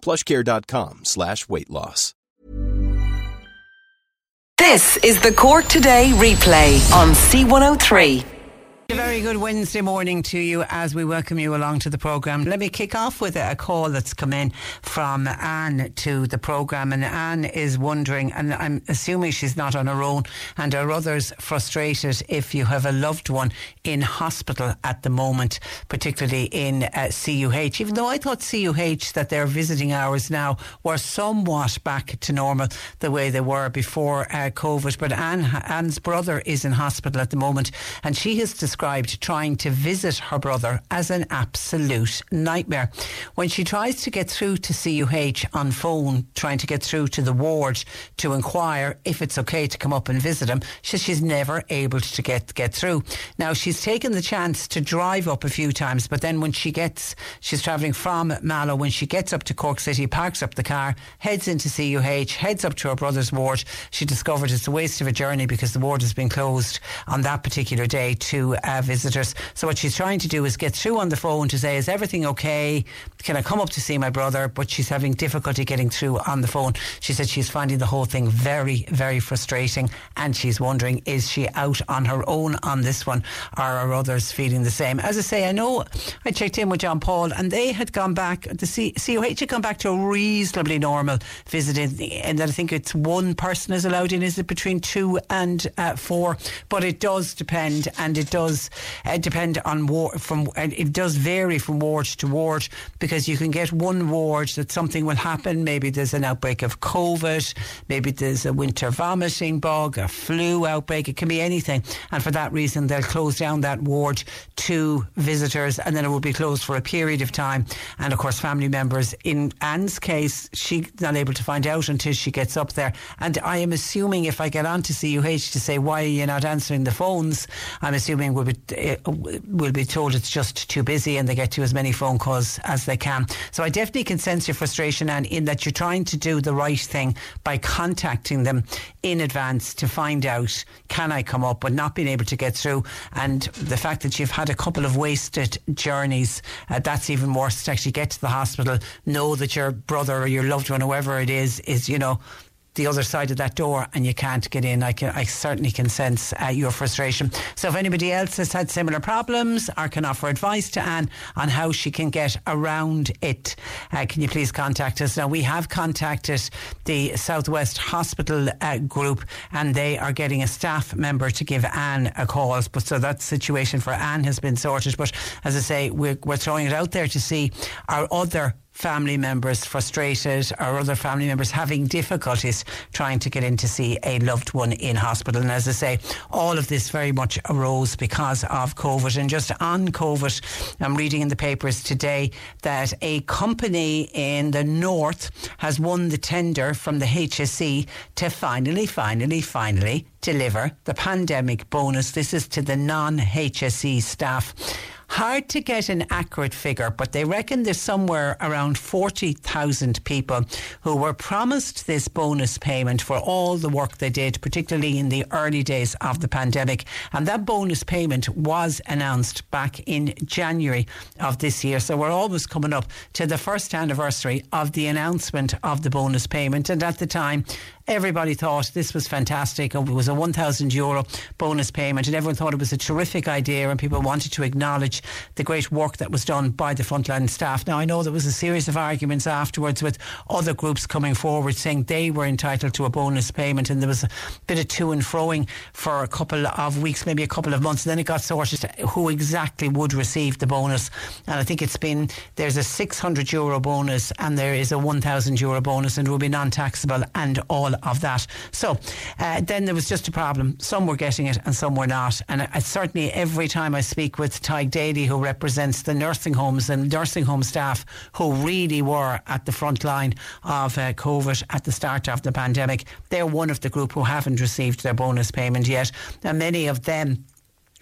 plushcare.com slash weight loss. This is the Cork Today replay on C103. A very good Wednesday morning to you as we welcome you along to the programme. Let me kick off with a call that's come in from Anne to the programme. And Anne is wondering, and I'm assuming she's not on her own, and her other's frustrated if you have a loved one in hospital at the moment, particularly in uh, CUH. Even though I thought CUH that their visiting hours now were somewhat back to normal the way they were before uh, COVID. But Anne, Anne's brother is in hospital at the moment, and she has described trying to visit her brother as an absolute nightmare. When she tries to get through to CUH on phone, trying to get through to the ward to inquire if it's okay to come up and visit him, she she's never able to get get through. Now she's taken the chance to drive up a few times, but then when she gets, she's travelling from Mallow. When she gets up to Cork City, parks up the car, heads into CUH, heads up to her brother's ward. She discovered it's a waste of a journey because the ward has been closed on that particular day to uh, visitors. So what she's trying to do is get through on the phone to say, "Is everything okay? Can I come up to see my brother?" But she's having difficulty getting through on the phone. She said she's finding the whole thing very, very frustrating, and she's wondering, is she out on her own on this one, or are others feeling the same? As I say, I know I checked in with John Paul, and they had gone back. The CUH had gone back to a reasonably normal visiting, and I think it's one person is allowed in. Is it between two and uh, four? But it does depend, and it does uh, depend on ward from. And it does vary from ward to ward because you can get one ward that something will happen. Maybe there's an outbreak of COVID. Maybe there's a winter vomiting bug, a flu outbreak. It can be anything, and for that reason, they'll close down that ward to visitors, and then it will be closed for a period of time. And of course, family members. In Anne's case, she's not able to find out until she gets up there. And I am assuming if I get on to CUH to say why are you not answering the phones, I'm assuming we'll be uh, will be told it's just too busy and they get to as many phone calls as they can. So I definitely can sense your frustration, and in that you're trying to do the right thing by contacting them in advance to find out can I come up, but not being able to get through, and the fact that you've had a couple of wasted journeys, uh, that's even worse. To actually get to the hospital, know that your brother or your loved one, whoever it is, is you know the other side of that door and you can't get in. I can, I certainly can sense uh, your frustration. So if anybody else has had similar problems or can offer advice to Anne on how she can get around it, uh, can you please contact us? Now we have contacted the Southwest Hospital uh, group and they are getting a staff member to give Anne a call. But so that situation for Anne has been sorted. But as I say, we're, we're throwing it out there to see our other family members frustrated or other family members having difficulties trying to get in to see a loved one in hospital. And as I say, all of this very much arose because of COVID. And just on COVID, I'm reading in the papers today that a company in the north has won the tender from the HSE to finally, finally, finally deliver the pandemic bonus. This is to the non HSE staff. Hard to get an accurate figure, but they reckon there's somewhere around 40,000 people who were promised this bonus payment for all the work they did, particularly in the early days of the pandemic. And that bonus payment was announced back in January of this year. So we're almost coming up to the first anniversary of the announcement of the bonus payment. And at the time, Everybody thought this was fantastic. It was a 1,000 euro bonus payment, and everyone thought it was a terrific idea, and people wanted to acknowledge the great work that was done by the frontline staff. Now, I know there was a series of arguments afterwards with other groups coming forward saying they were entitled to a bonus payment, and there was a bit of to and froing for a couple of weeks, maybe a couple of months. And then it got sorted who exactly would receive the bonus. And I think it's been there's a 600 euro bonus and there is a 1,000 euro bonus, and it will be non taxable and all of that. So uh, then there was just a problem. Some were getting it and some were not. And I, certainly every time I speak with Tadhg Daly, who represents the nursing homes and nursing home staff who really were at the front line of uh, COVID at the start of the pandemic, they're one of the group who haven't received their bonus payment yet. And many of them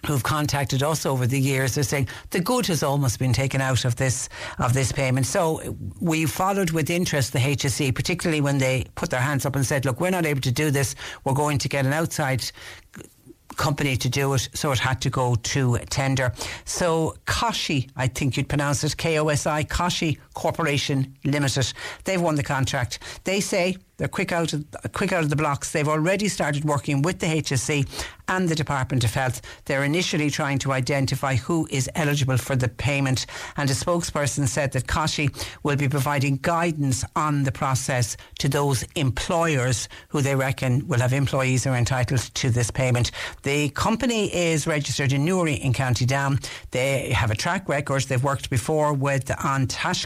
who've contacted us over the years are saying the good has almost been taken out of this of this payment. So we followed with interest the HSE, particularly when they put their hands up and said, "Look, we're not able to do this. We're going to get an outside." company to do it, so it had to go to tender. So Koshi, I think you'd pronounce it, K O S I, Koshi Corporation Limited, they've won the contract. They say they're quick out of quick out of the blocks. They've already started working with the HSE and the Department of Health. They're initially trying to identify who is eligible for the payment. And a spokesperson said that Koshi will be providing guidance on the process to those employers who they reckon will have employees who are entitled to this payment. The company is registered in Newry in County Down. They have a track record. They've worked before with An Taisce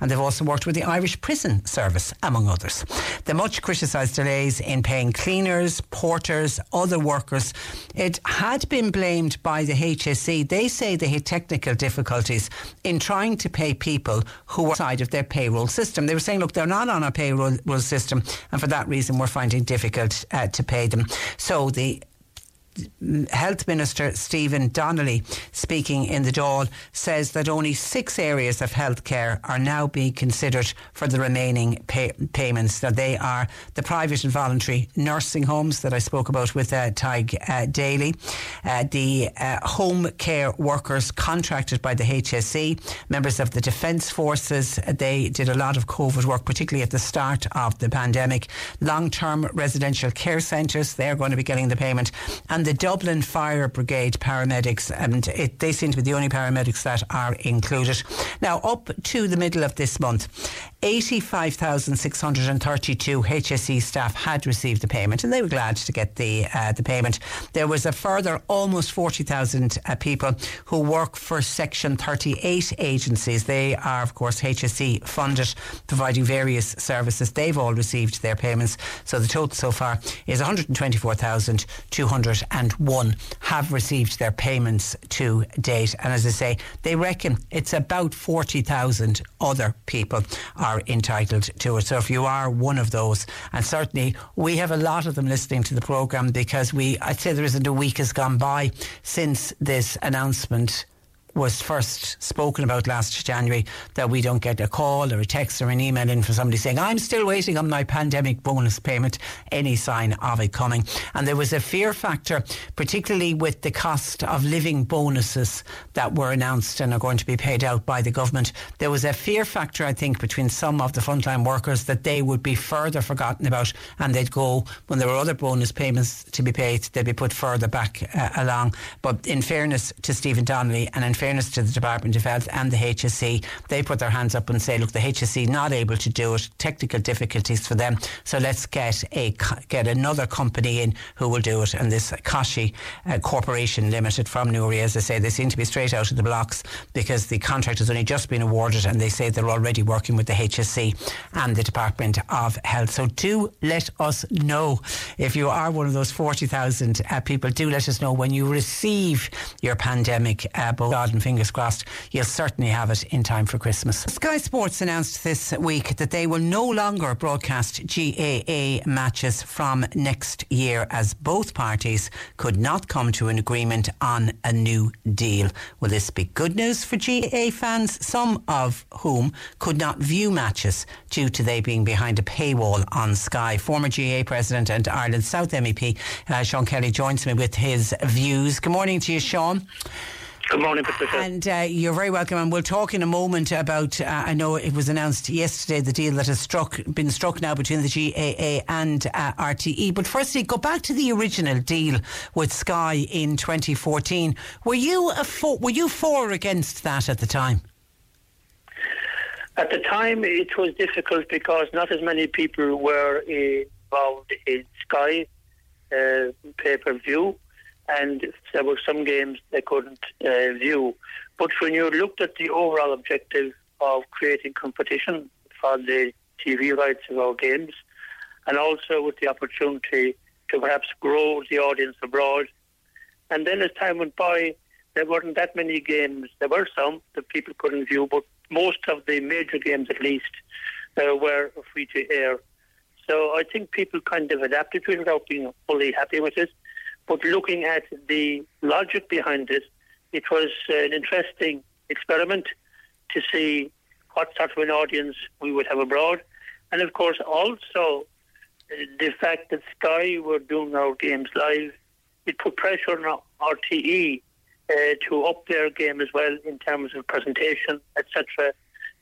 and they've also worked with the Irish Prison Service, among others. The much criticised delays in paying cleaners, porters, other workers. It had been blamed by the HSE. They say they had technical difficulties in trying to pay people who were outside of their payroll system. They were saying, look, they're not on our payroll system, and for that reason, we're finding it difficult uh, to pay them. So the Health Minister Stephen Donnelly, speaking in the Dáil, says that only six areas of healthcare are now being considered for the remaining pay- payments. That they are the private and voluntary nursing homes that I spoke about with uh, Tadhg uh, Daly, uh, the uh, home care workers contracted by the HSE, members of the Defence Forces. They did a lot of COVID work, particularly at the start of the pandemic. Long term residential care centres, they're going to be getting the payment. And the Dublin Fire Brigade paramedics, and it, they seem to be the only paramedics that are included. Now, up to the middle of this month, 85,632 HSE staff had received the payment, and they were glad to get the uh, the payment. There was a further almost 40,000 uh, people who work for Section 38 agencies. They are, of course, HSE funded, providing various services. They've all received their payments. So the total so far is 124,200 and one have received their payments to date. And as I say, they reckon it's about 40,000 other people are entitled to it. So if you are one of those, and certainly we have a lot of them listening to the programme because we, I'd say there isn't a week has gone by since this announcement was first spoken about last January that we don't get a call or a text or an email in from somebody saying, I'm still waiting on my pandemic bonus payment, any sign of it coming. And there was a fear factor, particularly with the cost of living bonuses that were announced and are going to be paid out by the government. There was a fear factor, I think, between some of the frontline workers that they would be further forgotten about and they'd go, when there were other bonus payments to be paid, they'd be put further back uh, along. But in fairness to Stephen Donnelly and in fairness fairness to the Department of Health and the HSE, they put their hands up and say, look, the HSE not able to do it, technical difficulties for them. So let's get a get another company in who will do it. And this Kashi uh, Corporation Limited from Newry, as I say, they seem to be straight out of the blocks because the contract has only just been awarded, and they say they're already working with the HSE and the Department of Health. So do let us know if you are one of those forty thousand uh, people. Do let us know when you receive your pandemic uh, God and fingers crossed you'll certainly have it in time for Christmas. Sky Sports announced this week that they will no longer broadcast GAA matches from next year as both parties could not come to an agreement on a new deal. Will this be good news for GAA fans, some of whom could not view matches due to they being behind a paywall on Sky? Former GAA president and Ireland South MEP uh, Sean Kelly joins me with his views. Good morning to you, Sean. Good morning, Patricia. And uh, you're very welcome. And we'll talk in a moment about. Uh, I know it was announced yesterday the deal that has struck been struck now between the GAA and uh, RTE. But firstly, go back to the original deal with Sky in 2014. Were you a for, were you for or against that at the time? At the time, it was difficult because not as many people were involved in Sky uh, pay per view and there were some games they couldn't uh, view. But when you looked at the overall objective of creating competition for the TV rights of our games, and also with the opportunity to perhaps grow the audience abroad, and then as time went by, there weren't that many games. There were some that people couldn't view, but most of the major games, at least, uh, were free to air. So I think people kind of adapted to it without being fully happy with it. But looking at the logic behind it, it was an interesting experiment to see what sort of an audience we would have abroad. And of course, also the fact that Sky were doing our games live, it put pressure on RTE uh, to up their game as well in terms of presentation, etc.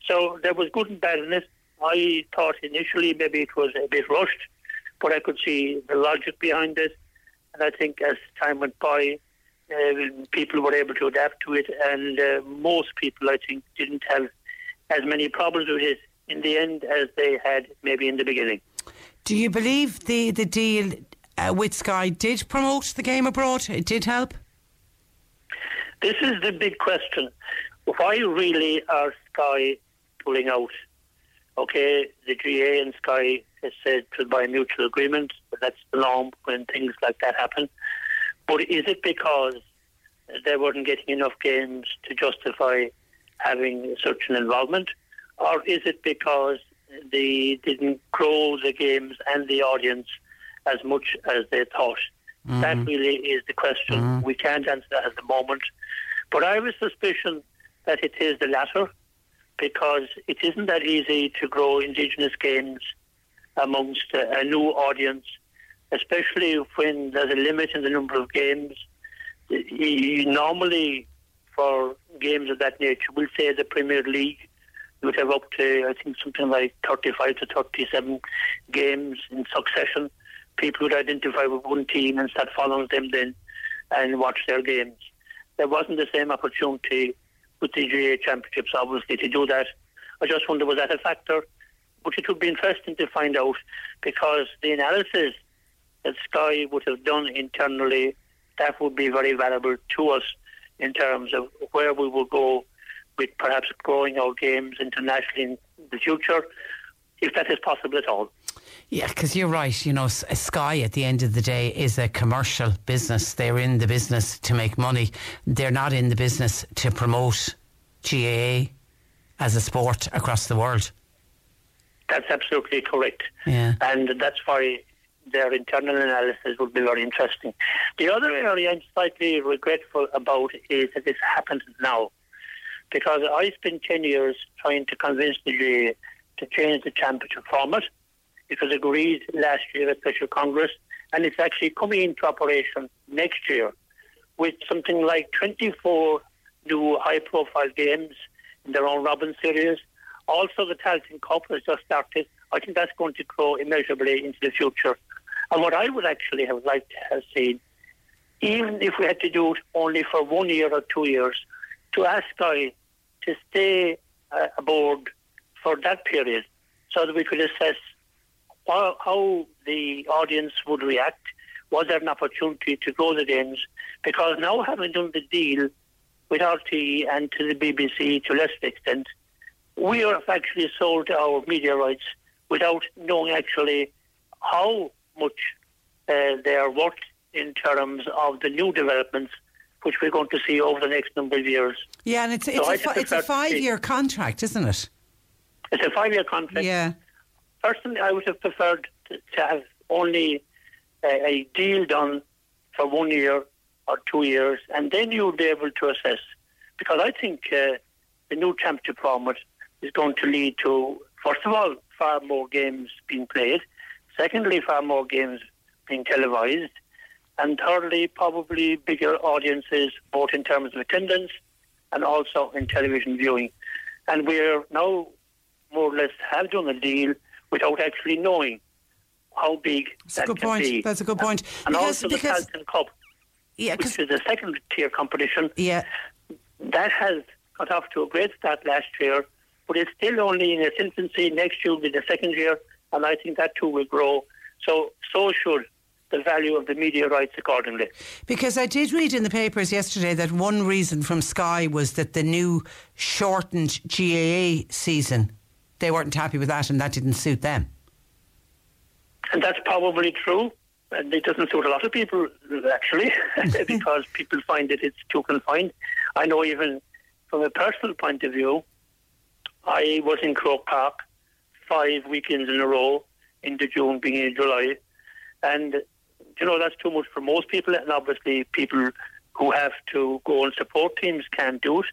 So there was good and bad in it. I thought initially maybe it was a bit rushed, but I could see the logic behind it. And I think as time went by, uh, people were able to adapt to it, and uh, most people, I think, didn't have as many problems with it in the end as they had maybe in the beginning. Do you believe the the deal uh, with Sky did promote the game abroad? It did help. This is the big question. Why really are Sky pulling out? Okay, the GAA and Sky has said to by mutual agreement, but that's the norm when things like that happen. But is it because they weren't getting enough games to justify having such an involvement? Or is it because they didn't grow the games and the audience as much as they thought? Mm-hmm. That really is the question. Mm-hmm. We can't answer that at the moment. But I have a suspicion that it is the latter because it isn't that easy to grow indigenous games amongst a, new audience, especially when there's a limit in the number of games. You normally, for games of that nature, we'll say the Premier League, you would have up to, I think, something like 35 to 37 games in succession. People would identify with one team and start following them then and watch their games. There wasn't the same opportunity with the GAA Championships, obviously, to do that. I just wonder, was that a factor? But it would be interesting to find out because the analysis that Sky would have done internally, that would be very valuable to us in terms of where we will go with perhaps growing our games internationally in the future, if that is possible at all. Yeah, because you're right. You know, Sky at the end of the day is a commercial business. They're in the business to make money. They're not in the business to promote GAA as a sport across the world. That's absolutely correct. Yeah. And that's why their internal analysis would be very interesting. The other area I'm slightly regretful about is that this happened now. Because I spent 10 years trying to convince the GAA to change the championship format. It was agreed last year at Special Congress, and it's actually coming into operation next year with something like 24 new high profile games in their own Robin series also, the Tailteann Cup has just started. I think that's going to grow immeasurably into the future. And what I would actually have liked to have seen, even if we had to do it only for one year or two years, to ask Sky to stay uh, aboard for that period so that we could assess how, how the audience would react. Was there an opportunity to grow the games? Because now having done the deal with RTE and to the BBC to a lesser extent, we have actually sold our media rights without knowing actually how much uh, they are worth in terms of the new developments which we're going to see over the next number of years. Yeah, and it's, it's, so a, fi- it's a five-year contract, isn't it? It's a five-year contract. Yeah. Personally, I would have preferred to, have only a, a deal done for one year or two years, and then you would be able to assess. Because I think uh, the new championship format is going to lead to, first of all, far more games being played. Secondly, far more games being televised. And thirdly, probably bigger audiences, both in terms of attendance and also in television viewing. And we're now more or less have done a deal without actually knowing how big That's that a good can point. be. That's a good point. And Because- also the Tailteann Cup, Yeah, which is a second tier competition, yeah. that has got off to a great start last year, but it's still only in its infancy. Next year will be the second year, and I think that too will grow. So, so should the value of the media rights accordingly. Because I did read in the papers yesterday that one reason from Sky was that the new shortened GAA season, they weren't happy with that and that didn't suit them. And that's probably true. And it doesn't suit a lot of people, actually, because people find that it's too confined. I know even from a personal point of view, I was in Croke Park five weekends in a row into June, beginning of July. And, you know, that's too much for most people. And obviously, people who have to go and support teams can't do it.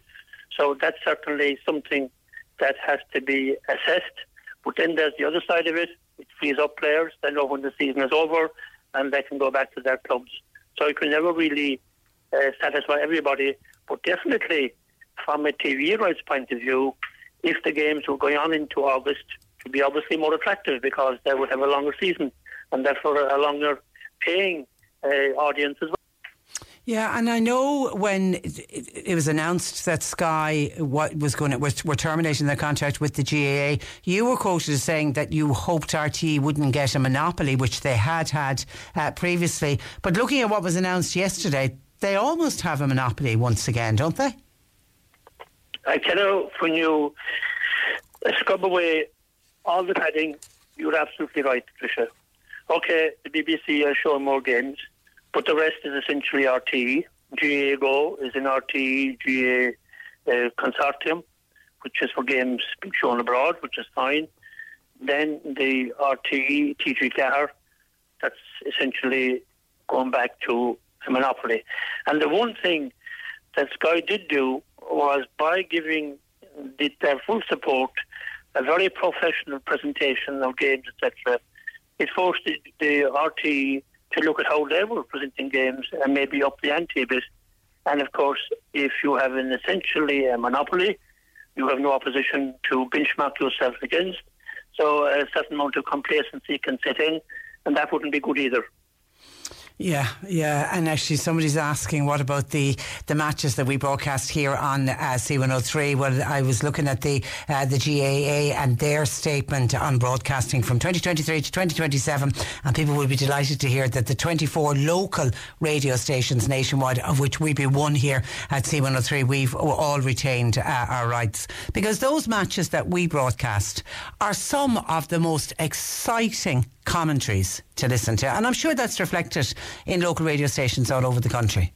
So that's certainly something that has to be assessed. But then there's the other side of it. It frees up players. They know when the season is over and they can go back to their clubs. So it will never really uh, satisfy everybody. But definitely, from a TV rights point of view, if the games were going on into August, it would be obviously more attractive because they would have a longer season and therefore a longer paying uh, audience as well. Yeah, and I know when it, was announced that Sky what was going to, were terminating their contract with the GAA, you were quoted as saying that you hoped RTE wouldn't get a monopoly, which they had had uh, previously. But looking at what was announced yesterday, they almost have a monopoly once again, don't they? I tell you, when you scrub away all the padding, you're absolutely right, Tricia. Okay, the BBC are showing more games, but the rest is essentially RTE. GAA Go is an RTE GAA uh, consortium, which is for games being shown abroad, which is fine. Then the RTE TG4, that's essentially going back to a monopoly. And the one thing that Sky did do was by giving the, their full support, a very professional presentation of games, etc. It forced the, the RT to look at how they were presenting games and maybe up the ante a bit. And of course, if you have an essentially a monopoly, you have no opposition to benchmark yourself against. So a certain amount of complacency can set in, and that wouldn't be good either. Yeah, yeah, and actually, somebody's asking what about the, the matches that we broadcast here on uh, C103. Well, I was looking at the uh, the GAA and their statement on broadcasting from 2023 to 2027, and people will be delighted to hear that the 24 local radio stations nationwide, of which we be one here at C103, we've all retained uh, our rights because those matches that we broadcast are some of the most exciting commentaries to listen to, and I'm sure that's reflected in local radio stations all over the country.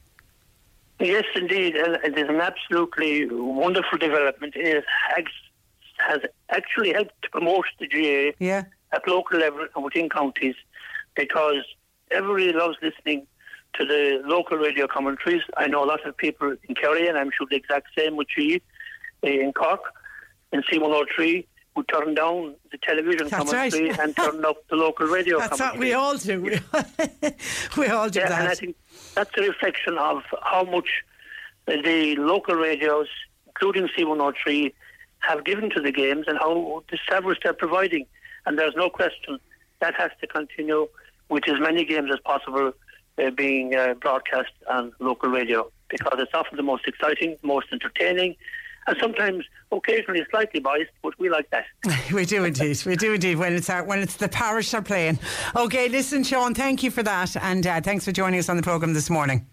Yes, indeed. It is an absolutely wonderful development. It has, has actually helped to promote the GAA Yeah. at local level and within counties because everybody loves listening to the local radio commentaries. I know a lot of people in Kerry, and I'm sure the exact same with you in Cork, in C103, who turn down the television That's commentary right. and turn up the local radio That's what we all do. We, we all do Yeah, that. and I think that's a reflection of how much the local radios, including C103, have given to the games and how the service they're providing. And there's no question that has to continue with as many games as possible uh, being uh, broadcast on local radio because it's often the most exciting, most entertaining, and sometimes, occasionally, slightly biased, but we like that. we do indeed. We do indeed when it's our, when it's the parish are playing. Okay, listen, Sean, thank you for that, and uh, thanks for joining us on the programme this morning.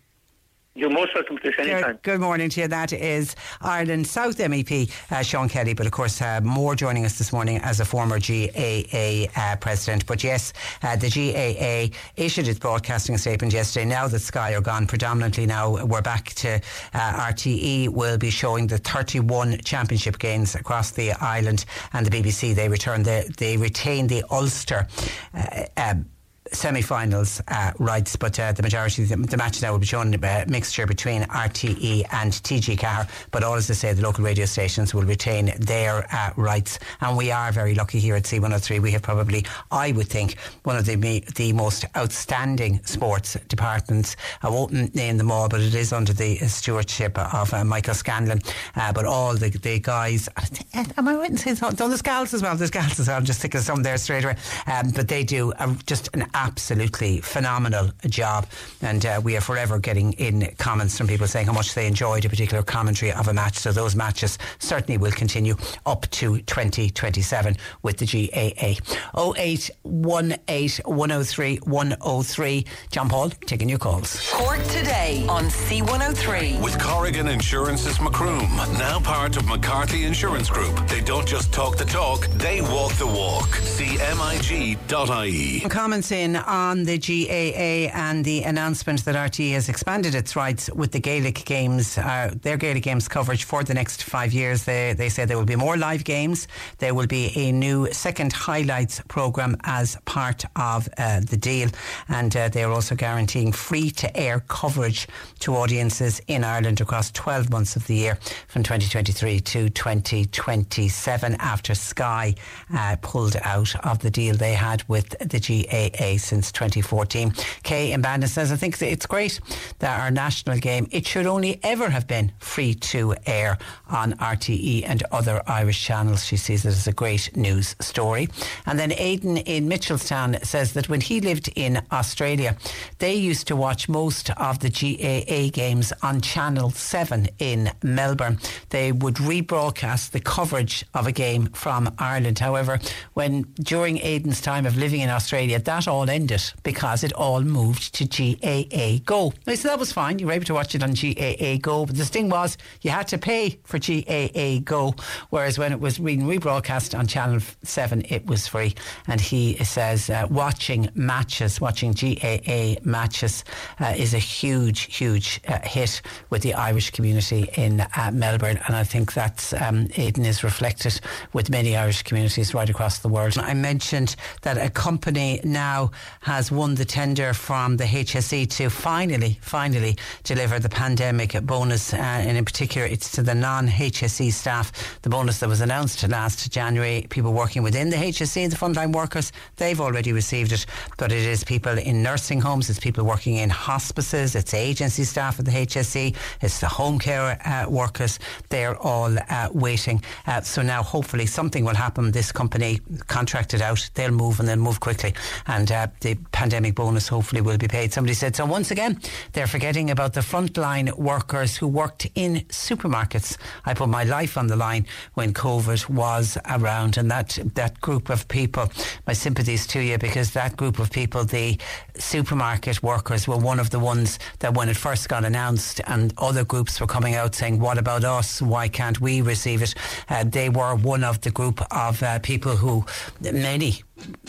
You're most welcome to this anytime. Good, good morning to you. That is Ireland South MEP uh, Sean Kelly, but of course, uh, more joining us this morning as a former GAA uh, president. But yes, uh, the GAA issued its broadcasting statement yesterday. Now that Sky are gone, predominantly now we're back to uh, RTE. Will be showing the 31 championship games across the island, and the BBC they return the they retain the Ulster. Uh, um, semi-finals uh, rights, but uh, the majority of the, the match now will be shown in a uh, mixture between RTE and TG4. But all as I say, the local radio stations will retain their uh, rights, and we are very lucky here at C103. We have probably, I would think, one of the the most outstanding sports departments. I won't name them all, but it is under the stewardship of uh, Michael Scanlon. Uh, but all the, the guys, am I right in saying? There's gals as well. There's gals as well. I'm just thinking of some there straight away. Um, but they do just an absolutely phenomenal job. And uh, we are forever getting in comments from people saying how much they enjoyed a particular commentary of a match. So those matches certainly will continue up to 2027 with the GAA. 0818 103 103. John Paul, taking your calls. Cork today on C103. With Corrigan Insurance's Macroom, now part of McCarthy Insurance Group. They don't just talk the talk, they walk the walk. CMIG.ie. Comments in on the GAA and the announcement that RTE has expanded its rights with the Gaelic Games, uh, their Gaelic Games coverage for the next five years. They, they say there will be more live games. There will be a new second highlights programme as part of uh, the deal. And uh, they are also guaranteeing free to air coverage to audiences in Ireland across 12 months of the year from 2023 to 2027 after Sky uh, pulled out of the deal they had with the GAA since 2014. Kay in Bandon says, I think it's great that our national game, it should only ever have been free to air on RTE and other Irish channels. She sees it as a great news story. And then Aidan in Mitchelstown says that when he lived in Australia, they used to watch most of the GAA games on Channel 7 in Melbourne. They would rebroadcast the coverage of a game from Ireland. However, when during Aidan's time of living in Australia, that all ended because it all moved to GAA Go. Now, so that was fine. You were able to watch it on GAA Go. But the thing was, you had to pay for GAA Go, whereas when it was being rebroadcast on Channel 7, it was free. And he says uh, watching matches, watching GAA matches, uh, is a huge, huge uh, hit with the Irish community in uh, Melbourne. And I think that's um, Aidan is reflected with many Irish communities right across the world. I mentioned that a company now has won the tender from the HSE to finally, finally deliver the pandemic bonus. Uh, and in particular, it's to the non HSE staff. The bonus that was announced last January, people working within the HSE, the frontline workers, they've already received it. But it is people in nursing homes, it's people working in hospices, it's agency staff at the HSE, it's the home care uh, workers. They're all uh, waiting. Uh, so now, hopefully, something will happen. This company contracted out, they'll move and they'll move quickly. And uh, the pandemic bonus hopefully will be paid. Somebody said, so once again, they're forgetting about the frontline workers who worked in supermarkets. I put my life on the line when COVID was around and that, that group of people, my sympathies to you because that group of people, the supermarket workers were one of the ones that when it first got announced and other groups were coming out saying, what about us? Why can't we receive it? Uh, they were one of the group of uh, people who, many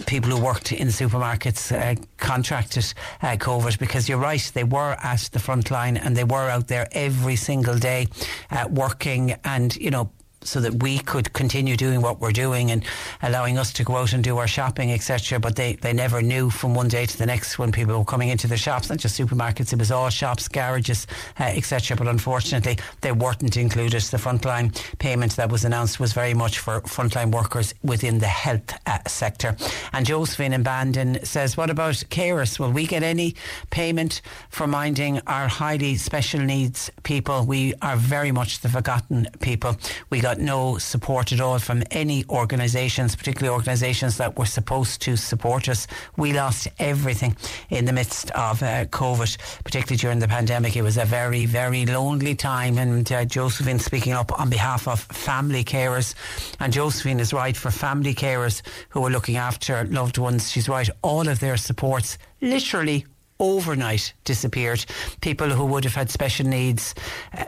people who worked in supermarkets uh, contracted uh, COVID because you're right, they were at the front line and they were out there every single day uh, working and, you know, so that we could continue doing what we're doing and allowing us to go out and do our shopping, etc. But they, they never knew from one day to the next when people were coming into the shops, not just supermarkets, it was all shops, garages, uh, etc. But unfortunately, they weren't included. The frontline payment that was announced was very much for frontline workers within the health uh, sector. And Josephine in Bandon says, What about carers? Will we get any payment for minding our highly special needs people? We are very much the forgotten people. We got got no support at all from any organisations, particularly organisations that were supposed to support us. We lost everything in the midst of uh, COVID, particularly during the pandemic. It was a very, very lonely time. And uh, Josephine speaking up on behalf of family carers. And Josephine is right for family carers who are looking after loved ones. She's right. All of their supports literally overnight disappeared. People who would have had special needs. Uh,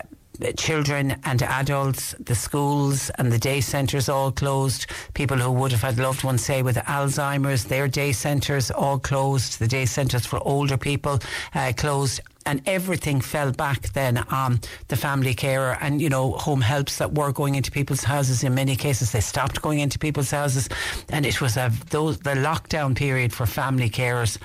children and adults, the schools and the day centres all closed. People who would have had loved ones, say, with Alzheimer's, their day centres all closed. The day centres for older people uh, closed and everything fell back then on the family carer and you know home helps that were going into people's houses. In many cases, they stopped going into people's houses, and it was a those the lockdown period for family carers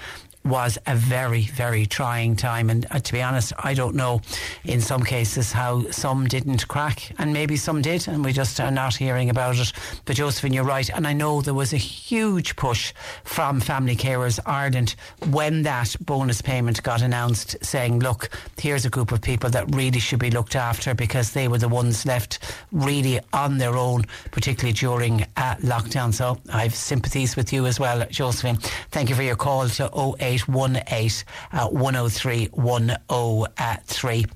was a very, very trying time. And uh, to be honest, I don't know in some cases how some didn't crack, and maybe some did, and we just are not hearing about it. But Josephine, you're right. And I know there was a huge push from Family Carers Ireland when that bonus payment got announced, saying, look, here's a group of people that really should be looked after because they were the ones left really on their own, particularly during uh, lockdown. So I have sympathies with you as well, Josephine. Thank you for your call to 08 0818 uh, 103 103.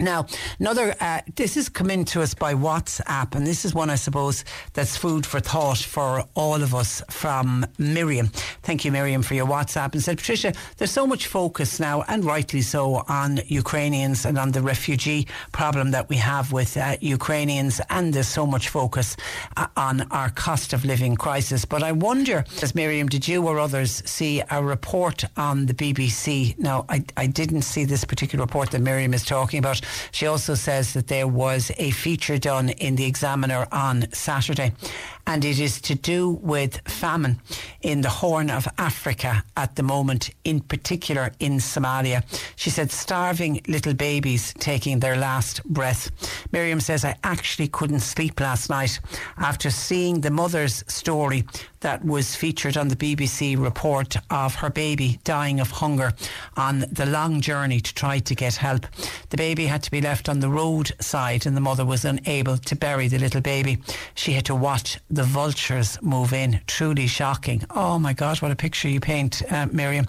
Now, another, uh, this has come into us by WhatsApp, and this is one, I suppose, that's food for thought for all of us from Miriam. Thank you, Miriam, for your WhatsApp. And said, Patricia, there's so much focus now, and rightly so, on Ukrainians and on the refugee problem that we have with uh, Ukrainians, and there's so much focus uh, on our cost of living crisis. But I wonder, as Miriam, did you or others see a report on the BBC? Now, I, I didn't see this particular report that Miriam is talking about she also says that there was a feature done in the Examiner on Saturday, and it is to do with famine in the Horn of Africa at the moment, in particular in Somalia. She said, starving little babies taking their last breath. Miriam says, I actually couldn't sleep last night after seeing the mother's story that was featured on the BBC report of her baby dying of hunger on the long journey to try to get help. The baby had to be left on the roadside and the mother was unable to bury the little baby. She had to watch the vultures move in. Truly shocking. Oh my God, what a picture you paint, uh, Miriam.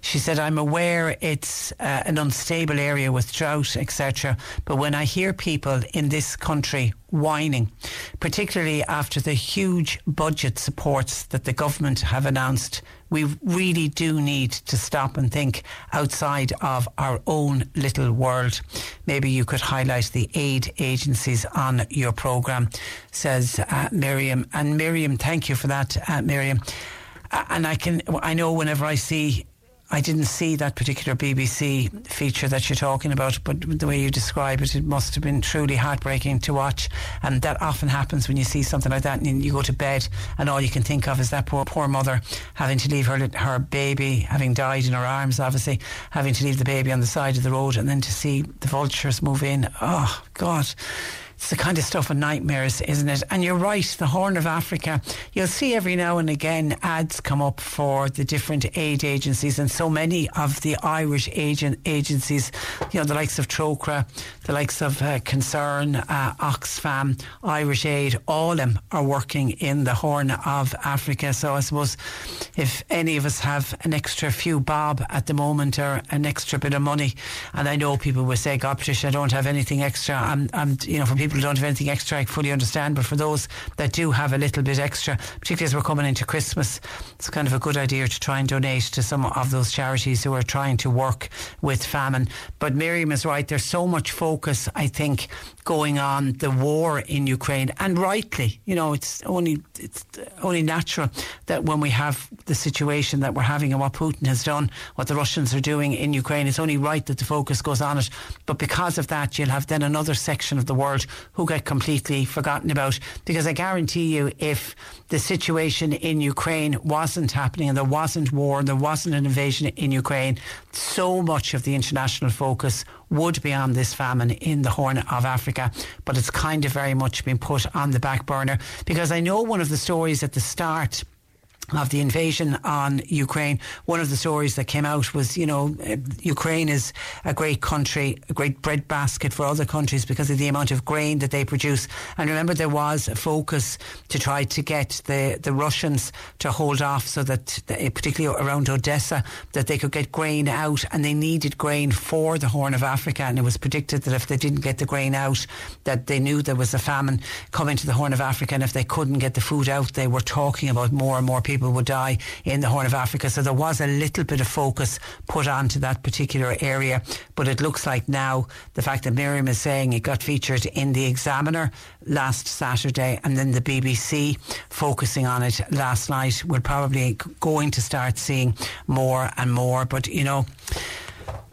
She said, I'm aware it's uh, an unstable area with drought, etc. But when I hear people in this country whining, particularly after the huge budget supports that the government have announced. We really do need to stop and think outside of our own little world. Maybe you could highlight the aid agencies on your programme, says uh, Miriam. And Miriam, thank you for that, uh, Miriam. Uh, and I can, I know whenever I see I didn't see that particular BBC feature that you're talking about, but the way you describe it, it must have been truly heartbreaking to watch. And that often happens when you see something like that and you go to bed and all you can think of is that poor, poor mother having to leave her, her baby, having died in her arms, obviously, having to leave the baby on the side of the road and then to see the vultures move in. Oh, God it's the kind of stuff of nightmares, isn't it? And you're right, the Horn of Africa, you'll see every now and again ads come up for the different aid agencies, and so many of the Irish agent agencies, you know, the likes of Trócaire, the likes of uh, Concern, uh, Oxfam, Irish Aid, all of them are working in the Horn of Africa. So I suppose if any of us have an extra few bob at the moment or an extra bit of money, and I know people will say, God, Patricia, I don't have anything extra. I'm, I'm you know, for people people don't have anything extra, I fully understand. But for those that do have a little bit extra, particularly as we're coming into Christmas, it's kind of a good idea to try and donate to some of those charities who are trying to work with famine. But Miriam is right. There's so much focus, I think, going on the war in Ukraine, and rightly, you know, it's only it's only natural that when we have the situation that we're having and what Putin has done, what the Russians are doing in Ukraine, it's only right that the focus goes on it. But because of that, you'll have then another section of the world who get completely forgotten about. Because I guarantee you, if the situation in Ukraine wasn't happening and there wasn't war and there wasn't an invasion in Ukraine, so much of the international focus would be on this famine in the Horn of Africa, but it's kind of very much been put on the back burner because I know one of the stories at the start of the invasion on Ukraine. One of the stories that came out was, you know, uh, Ukraine is a great country, a great breadbasket for other countries because of the amount of grain that they produce. And remember, there was a focus to try to get the, the Russians to hold off so that, particularly around Odessa, that they could get grain out and they needed grain for the Horn of Africa. And it was predicted that if they didn't get the grain out, that they knew there was a famine coming to the Horn of Africa. And if they couldn't get the food out, they were talking about more and more people people would die in the Horn of Africa. So there was a little bit of focus put onto that particular area. But it looks like now the fact that Miriam is saying it got featured in the Examiner last Saturday and then the BBC focusing on it last night, we're probably going to start seeing more and more. But, you know,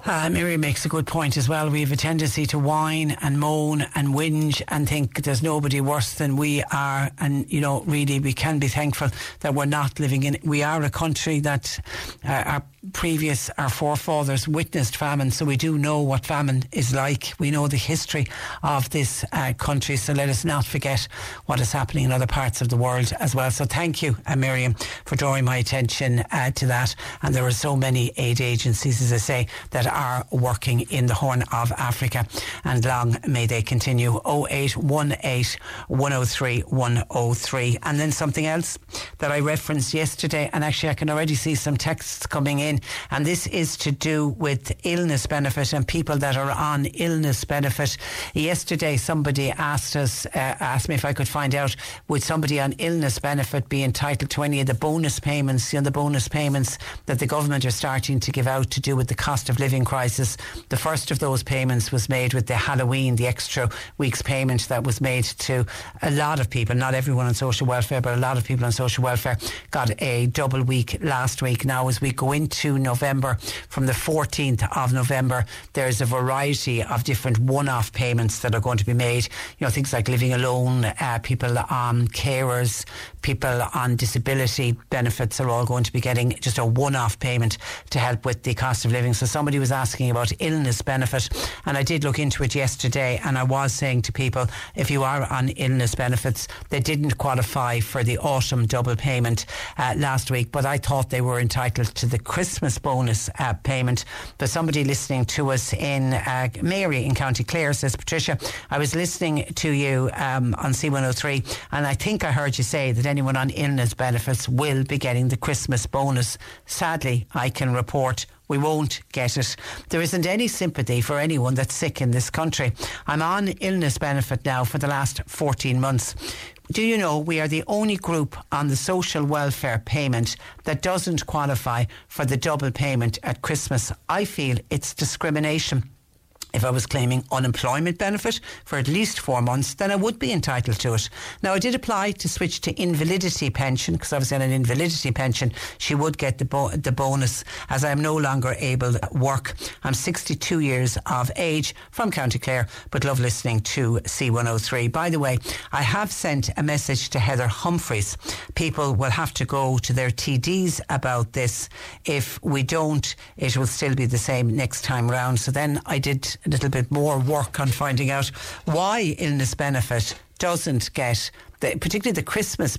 Uh, makes a good point as well. We have a tendency to whine and moan and whinge and think there's nobody worse than we are. And, you know, really, we can be thankful that we're not living in. We are a country that uh, our previous, our forefathers witnessed famine, so we do know what famine is like. We know the history of this uh, country, so let us not forget what is happening in other parts of the world as well. So thank you, uh, Miriam, for drawing my attention uh, to that. And there are so many aid agencies, as I say, that are working in the Horn of Africa, and long may they continue. 0818 103 103. And then something else that I referenced yesterday, and actually I can already see some texts coming in and this is to do with illness benefit and people that are on illness benefit. Yesterday, somebody asked us, uh, asked me if I could find out would somebody on illness benefit be entitled to any of the bonus payments, you know, the bonus payments that the government are starting to give out to do with the cost of living crisis. The first of those payments was made with the Halloween, the extra week's payment that was made to a lot of people, not everyone on social welfare, but a lot of people on social welfare got a double week last week. Now, as we go into November. From the 14th of November, there's a variety of different one-off payments that are going to be made. You know, things like living alone, uh, people on carers, people on disability benefits are all going to be getting just a one-off payment to help with the cost of living. So somebody was asking about illness benefit, and I did look into it yesterday, and I was saying to people, if you are on illness benefits, they didn't qualify for the autumn double payment uh, last week, but I thought they were entitled to the Christmas bonus uh, payment. But somebody listening to us in uh, Mary in County Clare says, Patricia, I was listening to you um, on C103, and I think I heard you say that anyone on illness benefits will be getting the Christmas bonus. Sadly, I can report we won't get it. There isn't any sympathy for anyone that's sick in this country. I'm on illness benefit now for the last 14 months. Do you know we are the only group on the social welfare payment that doesn't qualify for the double payment at Christmas? I feel it's discrimination if I was claiming unemployment benefit for at least four months, then I would be entitled to it. Now, I did apply to switch to invalidity pension because I was in an invalidity pension. She would get the, bo- the bonus as I am no longer able to work. I'm 62 years of age from County Clare, but love listening to C103. By the way, I have sent a message to Heather Humphreys. People will have to go to their TDs about this. If we don't, it will still be the same next time round. So then I did a little bit more work on finding out why illness benefit doesn't get, the, particularly the Christmas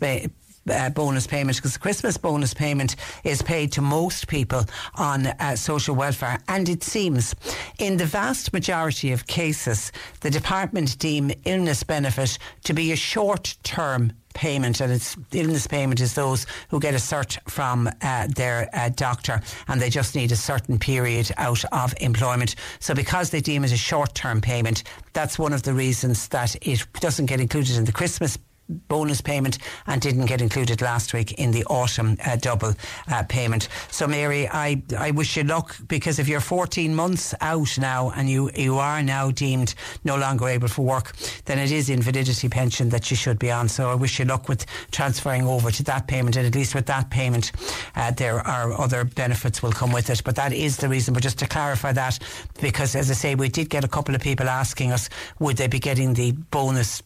uh, bonus payment because the Christmas bonus payment is paid to most people on uh, social welfare. And it seems in the vast majority of cases, the department deem illness benefit to be a short term payment, and it's illness payment is those who get a cert from uh, their uh, doctor and they just need a certain period out of employment. So, because they deem it a short term payment, that's one of the reasons that it doesn't get included in the Christmas bonus payment and didn't get included last week in the autumn uh, double uh, payment. So, Mary, I, I wish you luck because if you're 14 months out now and you, you are now deemed no longer able for work, then it is invalidity pension that you should be on. So, I wish you luck with transferring over to that payment. And at least with that payment, uh, there are other benefits will come with it. But that is the reason. But just to clarify that, because as I say, we did get a couple of people asking us, would they be getting the bonus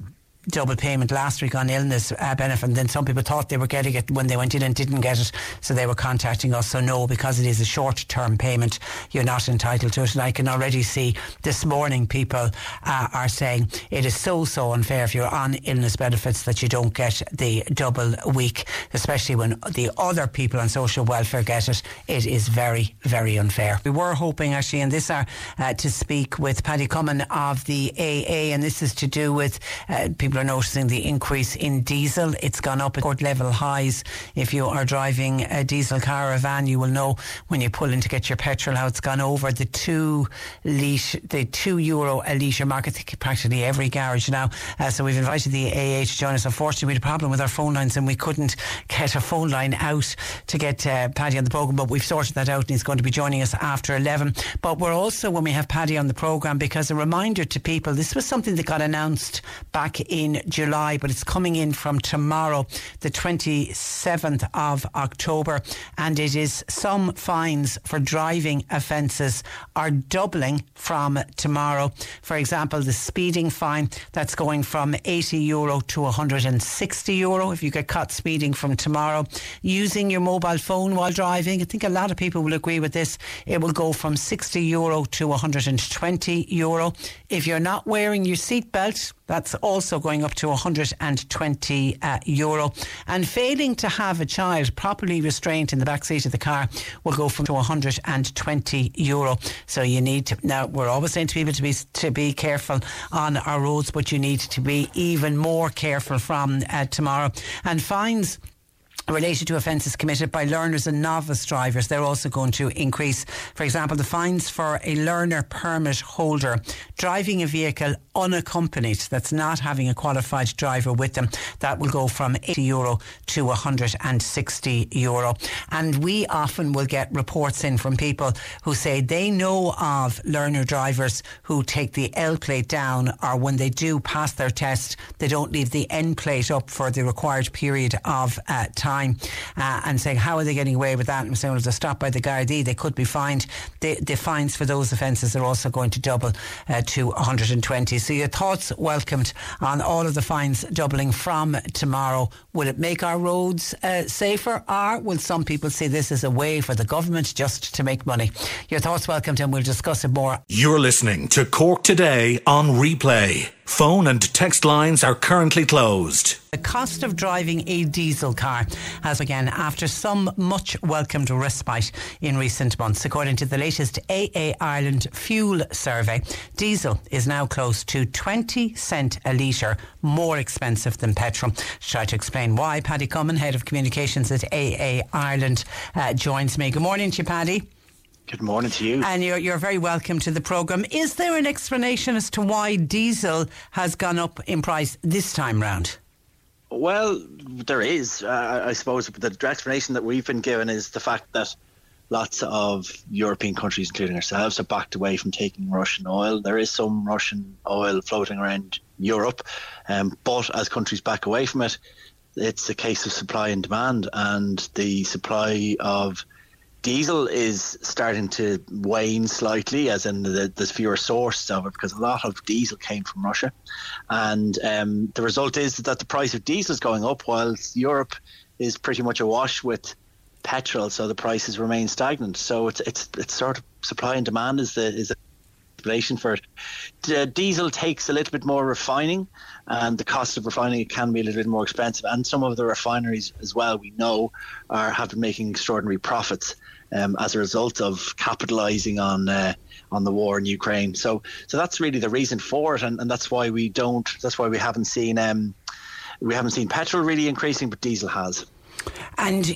double payment last week on illness uh, benefit. And then some people thought they were getting it when they went in and didn't get it. So they were contacting us. So no, because it is a short term payment, you're not entitled to it. And I can already see this morning people uh, are saying it is so, so unfair if you're on illness benefits that you don't get the double week, especially when the other people on social welfare get it. It is very, very unfair. We were hoping actually in this hour uh, to speak with Paddy Comyn of the AA, and this is to do with uh, people people are noticing the increase in diesel. It's gone up at court level highs. If you are driving a diesel car or van, you will know when you pull in to get your petrol how it's gone over the two litre, the two euro a litre mark. I practically every garage now. Uh, so we've invited the AA to join us. Unfortunately, we had a problem with our phone lines and we couldn't get a phone line out to get uh, Paddy on the programme, but we've sorted that out and he's going to be joining us after 11. But we're also, when we have Paddy on the programme, because a reminder to people, this was something that got announced back in in July, but it's coming in from tomorrow, the 27th of October, and it is some fines for driving offences are doubling from tomorrow. For example, the speeding fine that's going from 80 euro to 160 euro if you get caught speeding from tomorrow. Using your mobile phone while driving, I think a lot of people will agree with this. It will go from 60 euro to 120 euro. If you're not wearing your seatbelt, that's also going up to 120 uh, euro. And failing to have a child properly restrained in the back seat of the car will go from to 120 euro. So you need to now we're always saying to people to be to be careful on our roads, but you need to be even more careful from uh, tomorrow. And fines related to offences committed by learners and novice drivers, they're also going to increase. For example, the fines for a learner permit holder driving a vehicle unaccompanied, that's not having a qualified driver with them, that will go from 80 euro to 160 euro. And we often will get reports in from people who say they know of learner drivers who take the L plate down or when they do pass their test, they don't leave the N plate up for the required period of uh, time uh, and saying, how are they getting away with that? And saying, well, if they're stopped by the Gardaí, they could be fined. The, the fines for those offences are also going to double uh, to 120. So your thoughts welcomed on all of the fines doubling from tomorrow. Will it make our roads uh, safer or will some people see this as a way for the government just to make money? Your thoughts welcomed and we'll discuss it more. You're listening to Cork Today on replay. Phone and text lines are currently closed. The cost of driving a diesel car has again after some much welcomed respite in recent months. According to the latest AA Ireland fuel survey, diesel is now close to 20 cent a litre more expensive than petrol. To try to explain why, Paddy Comyn, Head of Communications at AA Ireland, uh, joins me. Good morning to you, Paddy. Good morning to you. And you're, you're very welcome to the programme. Is there an explanation as to why diesel has gone up in price this time round? Well, there is. Uh, I suppose the explanation that we've been given is the fact that lots of European countries, including ourselves, have backed away from taking Russian oil. There is some Russian oil floating around Europe, um, but as countries back away from it, it's a case of supply and demand, and the supply of diesel is starting to wane slightly, as in the, there's fewer sources of it because a lot of diesel came from Russia, and um, the result is that the price of diesel is going up, while Europe is pretty much awash with petrol, so the prices remain stagnant. So it's it's it's sort of supply and demand is the is the explanation for it. The diesel takes a little bit more refining, and the cost of refining it can be a little bit more expensive. And some of the refineries as well, we know, are have been making extraordinary profits um, as a result of capitalising on uh, on the war in Ukraine. So so that's really the reason for it, and, and that's why we don't. That's why we haven't seen um, we haven't seen petrol really increasing, but diesel has. And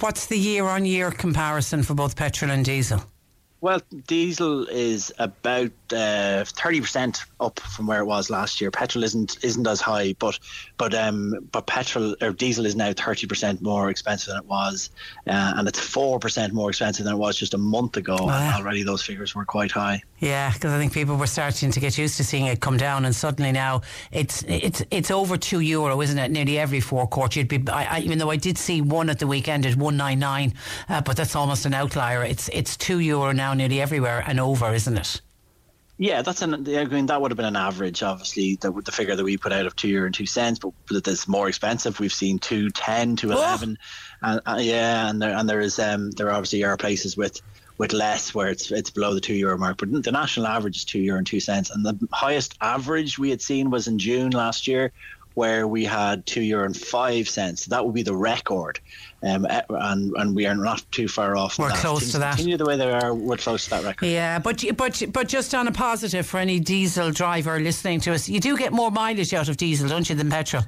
what's the year on year comparison for both petrol and diesel? Well, diesel is about uh, thirty uh, percent up from where it was last year. Petrol isn't isn't as high, but but um but petrol or diesel is now thirty percent more expensive than it was, uh, and it's four percent more expensive than it was just a month ago. Wow. Already, those figures were quite high. Yeah, because I think people were starting to get used to seeing it come down, and suddenly now it's it's it's over two euro, isn't it? Nearly every forecourt, you'd be. I, I, even though I did see one at the weekend at one nine nine, uh, but that's almost an outlier. It's it's two euro now, nearly everywhere and over, isn't it? Yeah, that's an. I mean, that would have been an average, obviously, the, the figure that we put out of two euro and two cents, but that's more expensive. We've seen two ten, two eleven, and uh, yeah, and there and there is um there obviously are places with with less where it's it's below the two euro mark. But the national average is two euro and two cents, and the highest average we had seen was in June last year, where we had two euro and five cents. So That would be the record, um, eh, and and we are not too far off. We're close Things to that. Continue the way they are. We're close to that record. Yeah, but but but just on a positive for any diesel driver listening to us, you do get more mileage out of diesel, don't you, than petrol?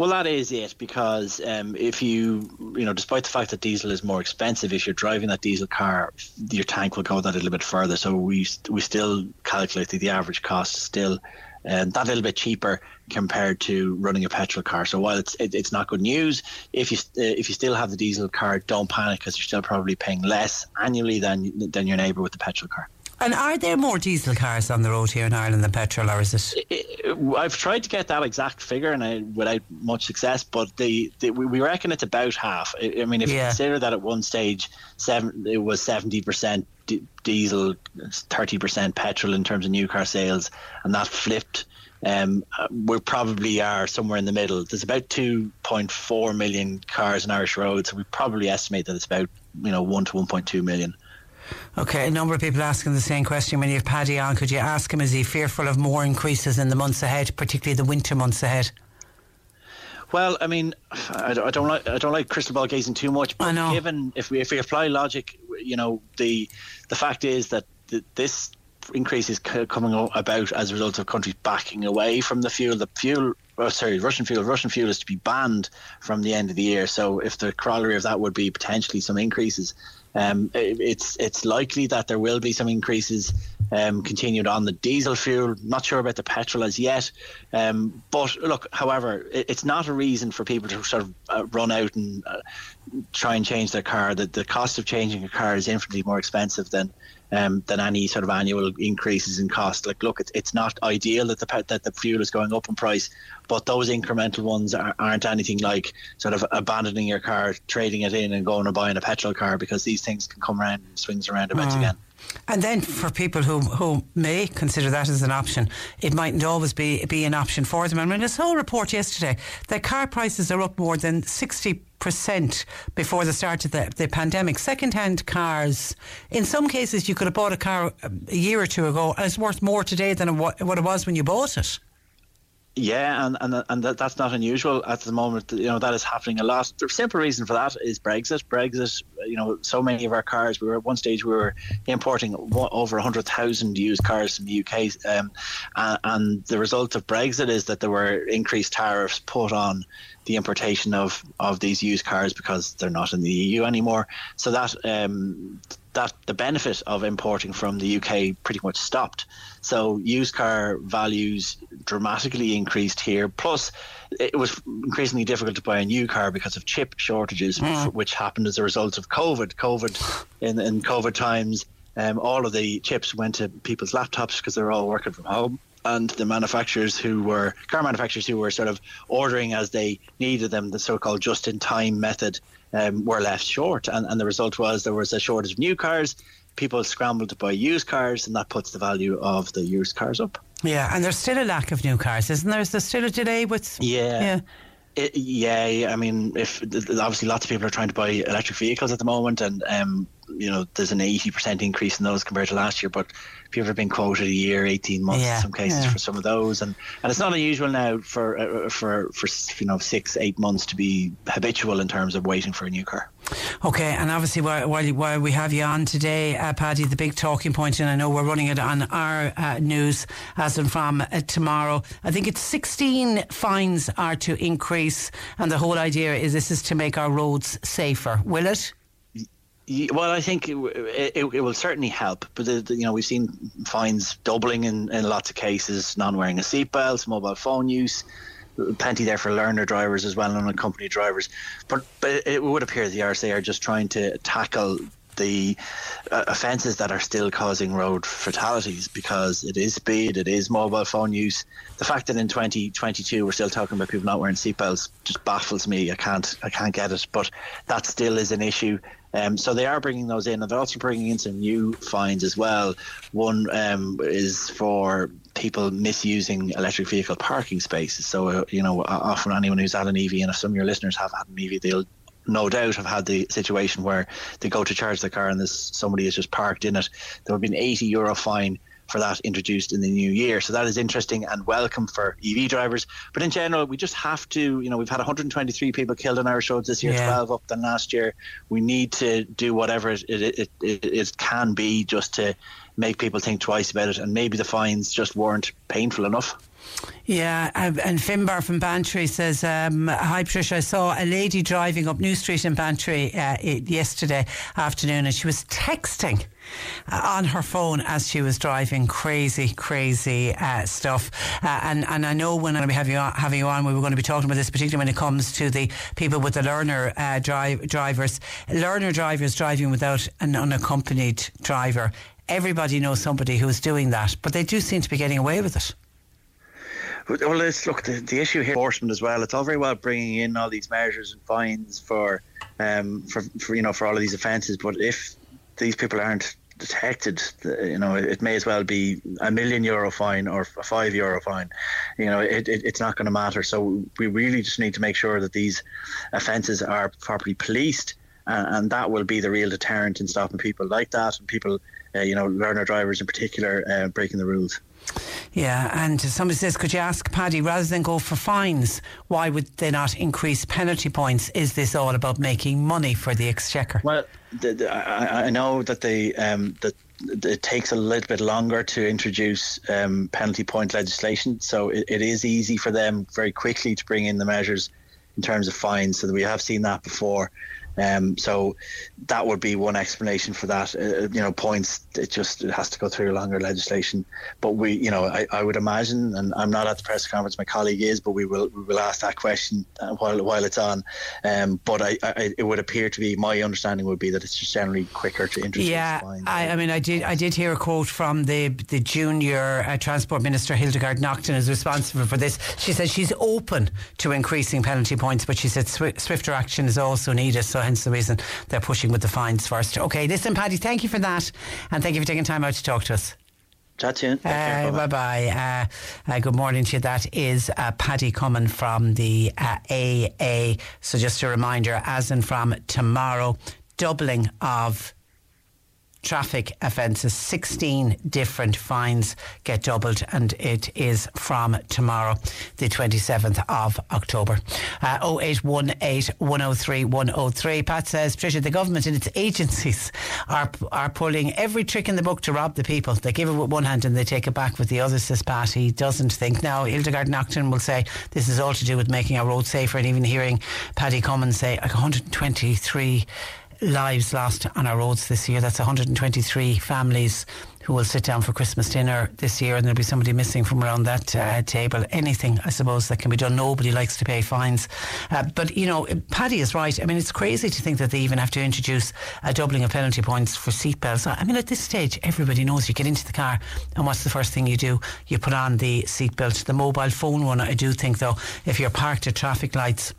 Well, that is it because um, if you, you know, despite the fact that diesel is more expensive, if you're driving that diesel car, your tank will go that little bit further. So we we still calculate that the average cost is still um, that little bit cheaper compared to running a petrol car. So while it's it, it's not good news, if you uh, if you still have the diesel car, don't panic because you're still probably paying less annually than than your neighbour with the petrol car. And are there more diesel cars on the road here in Ireland than petrol, or is it? I've tried to get that exact figure, and I, without much success. But the, the we reckon it's about half. I, I mean, if yeah. you consider that at one stage, seven it was seventy percent diesel, thirty percent petrol in terms of new car sales, and that flipped. Um, we probably are somewhere in the middle. There's about 2.4 million cars on Irish roads, so we probably estimate that it's about you know one to 1.2 million. Okay, a number of people asking the same question. When you have Paddy on, could you ask him, is he fearful of more increases in the months ahead, particularly the winter months ahead? Well, I mean, I don't, I don't like I don't like crystal ball gazing too much. But I know. Given if we if we apply logic, you know, the the fact is that this increase is coming about as a result of countries backing away from the fuel. The fuel, oh, sorry, Russian fuel. Russian fuel is to be banned from the end of the year. So if the corollary of that would be potentially some increases um, it's it's likely that there will be some increases um, continued on the diesel fuel. Not sure about the petrol as yet, um, but look, however, it, it's not a reason for people to sort of uh, run out and uh, try and change their car. That the cost of changing a car is infinitely more expensive than um, than any sort of annual increases in cost. Like, look, it's, it's not ideal that the that the fuel is going up in price, but those incremental ones are, aren't anything like sort of abandoning your car, trading it in, and going and buying a petrol car because these things can come around and swings around a bit mm. again. And then for people who, who may consider that as an option, it mightn't always be, be an option for them. I mean, I saw a report yesterday that car prices are up more than 60% before the start of the, the pandemic. Second hand cars, in some cases, you could have bought a car a year or two ago and it's worth more today than what it was when you bought it. Yeah, and and and that, that's not unusual at the moment. You know that is happening a lot. The simple reason for that is Brexit. Brexit. You know, so many of our cars. We were at one stage we were importing over hundred thousand used cars from the UK, um, and, and the result of Brexit is that there were increased tariffs put on the importation of, of these used cars because they're not in the EU anymore. So that um, that the benefit of importing from the UK pretty much stopped. So used car values dramatically increased here. Plus, it was increasingly difficult to buy a new car because of chip shortages, mm. which happened as a result of COVID. COVID in in COVID times. Um, all of the chips went to people's laptops because they're all working from home and the manufacturers who were car manufacturers who were sort of ordering as they needed them, the so-called just-in-time method, um, were left short, and, and the result was there was a shortage of new cars. People scrambled to buy used cars, and that puts the value of the used cars up. Yeah, and there's still a lack of new cars, isn't there? Is there still a delay with? Yeah. Yeah. It, yeah, I mean, if obviously lots of people are trying to buy electric vehicles at the moment, and um, you know, there's an eighty percent increase in those compared to last year. But people have ever been quoted a year, eighteen months yeah, in some cases yeah. for some of those, and and it's not unusual now for uh, for for you know six eight months to be habitual in terms of waiting for a new car. Okay, and obviously while while, while we have you on today, uh, Paddy, the big talking point, and I know we're running it on our uh, news as and from uh, tomorrow. I think it's sixteen fines are to increase, and the whole idea is this is to make our roads safer. Will it? Well, I think it, it, it will certainly help, but the, the, you know we've seen fines doubling in, in lots of cases, non-wearing a seatbelt, mobile phone use, plenty there for learner drivers as well, and unaccompanied drivers. But but it would appear the RSA are just trying to tackle the uh, offences that are still causing road fatalities because it is speed, it is mobile phone use. The fact that in 2022 we're still talking about people not wearing seatbelts just baffles me. I can't I can't get it, but that still is an issue. Um, so they are bringing those in, and they're also bringing in some new fines as well. One um, is for people misusing electric vehicle parking spaces. So uh, you know, often anyone who's had an EV, and if some of your listeners have had an EV, they'll no doubt have had the situation where they go to charge the car and this somebody is just parked in it. There will be an 80 euro fine for that introduced in the new year. So that is interesting and welcome for EV drivers. But in general, we just have to, you know, we've had 123 people killed on Irish roads this year, yeah. 12 up than last year. We need to do whatever it, it, it, it can be just to make people think twice about it. And maybe the fines just weren't painful enough. Yeah, and Finbar from Bantry says, um, Hi Patricia, I saw a lady driving up New Street in Bantry uh, yesterday afternoon and she was texting uh, on her phone as she was driving. Crazy, crazy uh, stuff. Uh, and and I know when I have you on, having you on, we were going to be talking about this, particularly when it comes to the people with the learner uh, drive, drivers, learner drivers driving without an unaccompanied driver. Everybody knows somebody who's doing that, but they do seem to be getting away with it. Well, let's look. The, the issue here, enforcement as well. It's all very well bringing in all these measures and fines for, um, for, for you know, for all of these offences. But if these people aren't detected, you know, it may as well be a million euro fine or a five euro fine. You know, it, it it's not going to matter. So we really just need to make sure that these offences are properly policed, and, and that will be the real deterrent in stopping people like that and people, uh, you know, learner drivers in particular, uh, breaking the rules. Yeah, and somebody says, could you ask Paddy, rather than go for fines, why would they not increase penalty points? Is this all about making money for the exchequer? Well, the, the, I, I, know that they um, that it takes a little bit longer to introduce um, penalty point legislation, so it, it is easy for them very quickly to bring in the measures in terms of fines. So we have seen that before. Um, so that would be one explanation for that. Uh, you know, points it just it has to go through longer legislation. But we, you know, I, I would imagine, and I'm not at the press conference. My colleague is, but we will we will ask that question uh, while while it's on. Um, but I, I, it would appear to be my understanding would be that it's just generally quicker to introduce. Yeah, I, I, mean, I did I did hear a quote from the the junior uh, transport minister Hildegarde Naughton is responsible for this. She said she's open to increasing penalty points, but she said swifter action is also needed. So the reason they're pushing with the fines first. Okay, listen, Paddy, thank you for that, and thank you for taking time out to talk to us. Chat to you. Uh, bye bye. Uh, uh, good morning to you. That is uh, Paddy Comyn from the AA. Uh, so just a reminder, as in from tomorrow, doubling of traffic offences. 16 different fines get doubled, and it is from tomorrow, the 27th of October. Uh, 0818 103 103. Pat says, Patricia, the government and its agencies are, are pulling every trick in the book to rob the people. They give it with one hand and they take it back with the other, says Pat. He doesn't think. Now, Hildegarde Naughton will say this is all to do with making our roads safer, and even hearing Paddy Cummins say like 123 lives lost on our roads this year. That's 123 families who will sit down for Christmas dinner this year, and there'll be somebody missing from around that uh, table. Anything, I suppose, that can be done. Nobody likes to pay fines. Uh, but, you know, Paddy is right. I mean, it's crazy to think that they even have to introduce a doubling of penalty points for seatbelts. I mean, at this stage, everybody knows you get into the car, and what's the first thing you do? You put on the seatbelt. The mobile phone one, I do think, though, if you're parked at traffic lights,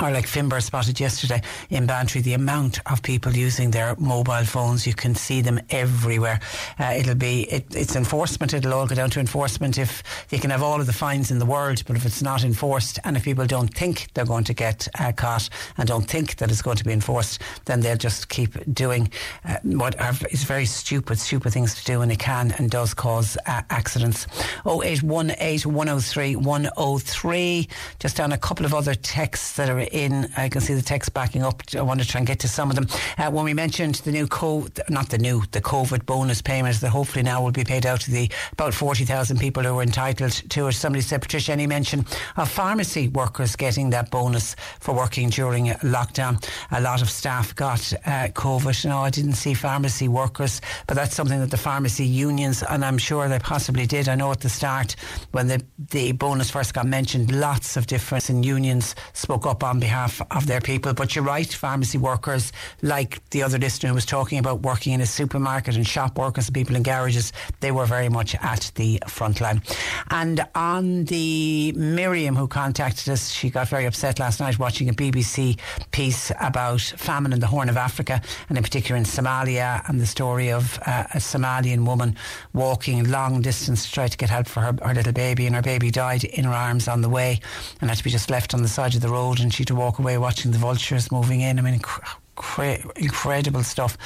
or like Finbar spotted yesterday in Bantry, the amount of people using their mobile phones, you can see them everywhere. Uh, it'll be, it, it's enforcement, it'll all go down to enforcement if you can have all of the fines in the world, but if it's not enforced and if people don't think they're going to get uh, caught and don't think that it's going to be enforced, then they'll just keep doing uh, what are, is very stupid, stupid things to do and it can and does cause uh, accidents. 0818 103 103. Just down a couple of other texts that are in. I can see the text backing up. I want to try and get to some of them. Uh, when we mentioned the new COVID, not the new, the COVID bonus payments that hopefully now will be paid out to the about 40,000 people who are entitled to it. Somebody said, Patricia, any mention of pharmacy workers getting that bonus for working during lockdown? A lot of staff got uh, COVID. No, I didn't see pharmacy workers, but that's something that the pharmacy unions, and I'm sure they possibly did. I know at the start when the, the bonus first got mentioned, lots of different unions spoke up on behalf of their people. But you're right, pharmacy workers, like the other listener who was talking about working in a supermarket and shop workers and people in garages, they were very much at the front line. And on the Miriam who contacted us, she got very upset last night watching a BBC piece about famine in the Horn of Africa and in particular in Somalia and the story of uh, a Somalian woman walking long distance to try to get help for her, her little baby and her baby died in her arms on the way and had to be just left on the side of the road and to walk away watching the vultures moving in. I mean, incredible stuff.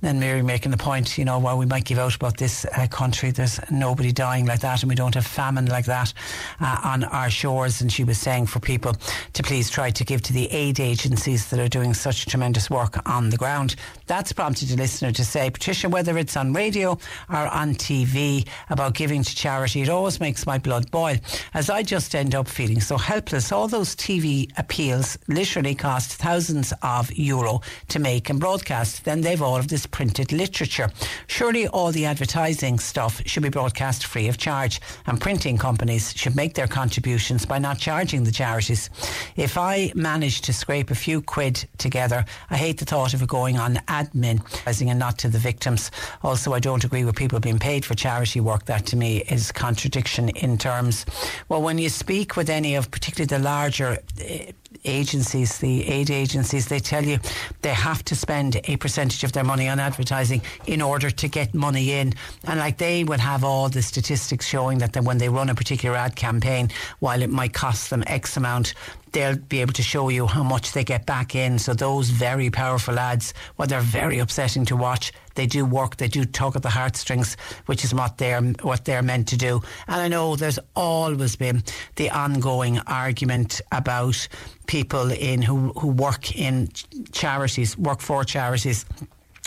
And Mary making the point, you know, while we might give out about this uh, country, there's nobody dying like that, and we don't have famine like that uh, on our shores. And she was saying for people to please try to give to the aid agencies that are doing such tremendous work on the ground. That's prompted a listener to say, Patricia, whether it's on radio or on TV about giving to charity, it always makes my blood boil, as I just end up feeling so helpless. All those TV appeals literally cost thousands of euro to make and broadcast. Then they've all of this printed literature. Surely all the advertising stuff should be broadcast free of charge, and printing companies should make their contributions by not charging the charities. If I manage to scrape a few quid together, I hate the thought of it going on admin and not to the victims. Also, I don't agree with people being paid for charity work. That to me is contradiction in terms. Well, when you speak with any of particularly the larger uh, agencies, the aid agencies, they tell you they have to spend a percentage of their money on advertising in order to get money in. And like they would have all the statistics showing that when they run a particular ad campaign, while it might cost them X amount, they'll be able to show you how much they get back in. So those very powerful ads, well, they're very upsetting to watch. They do work. They do tug at the heartstrings, which is what they're what they're meant to do. And I know there's always been the ongoing argument about people in who who work in charities, work for charities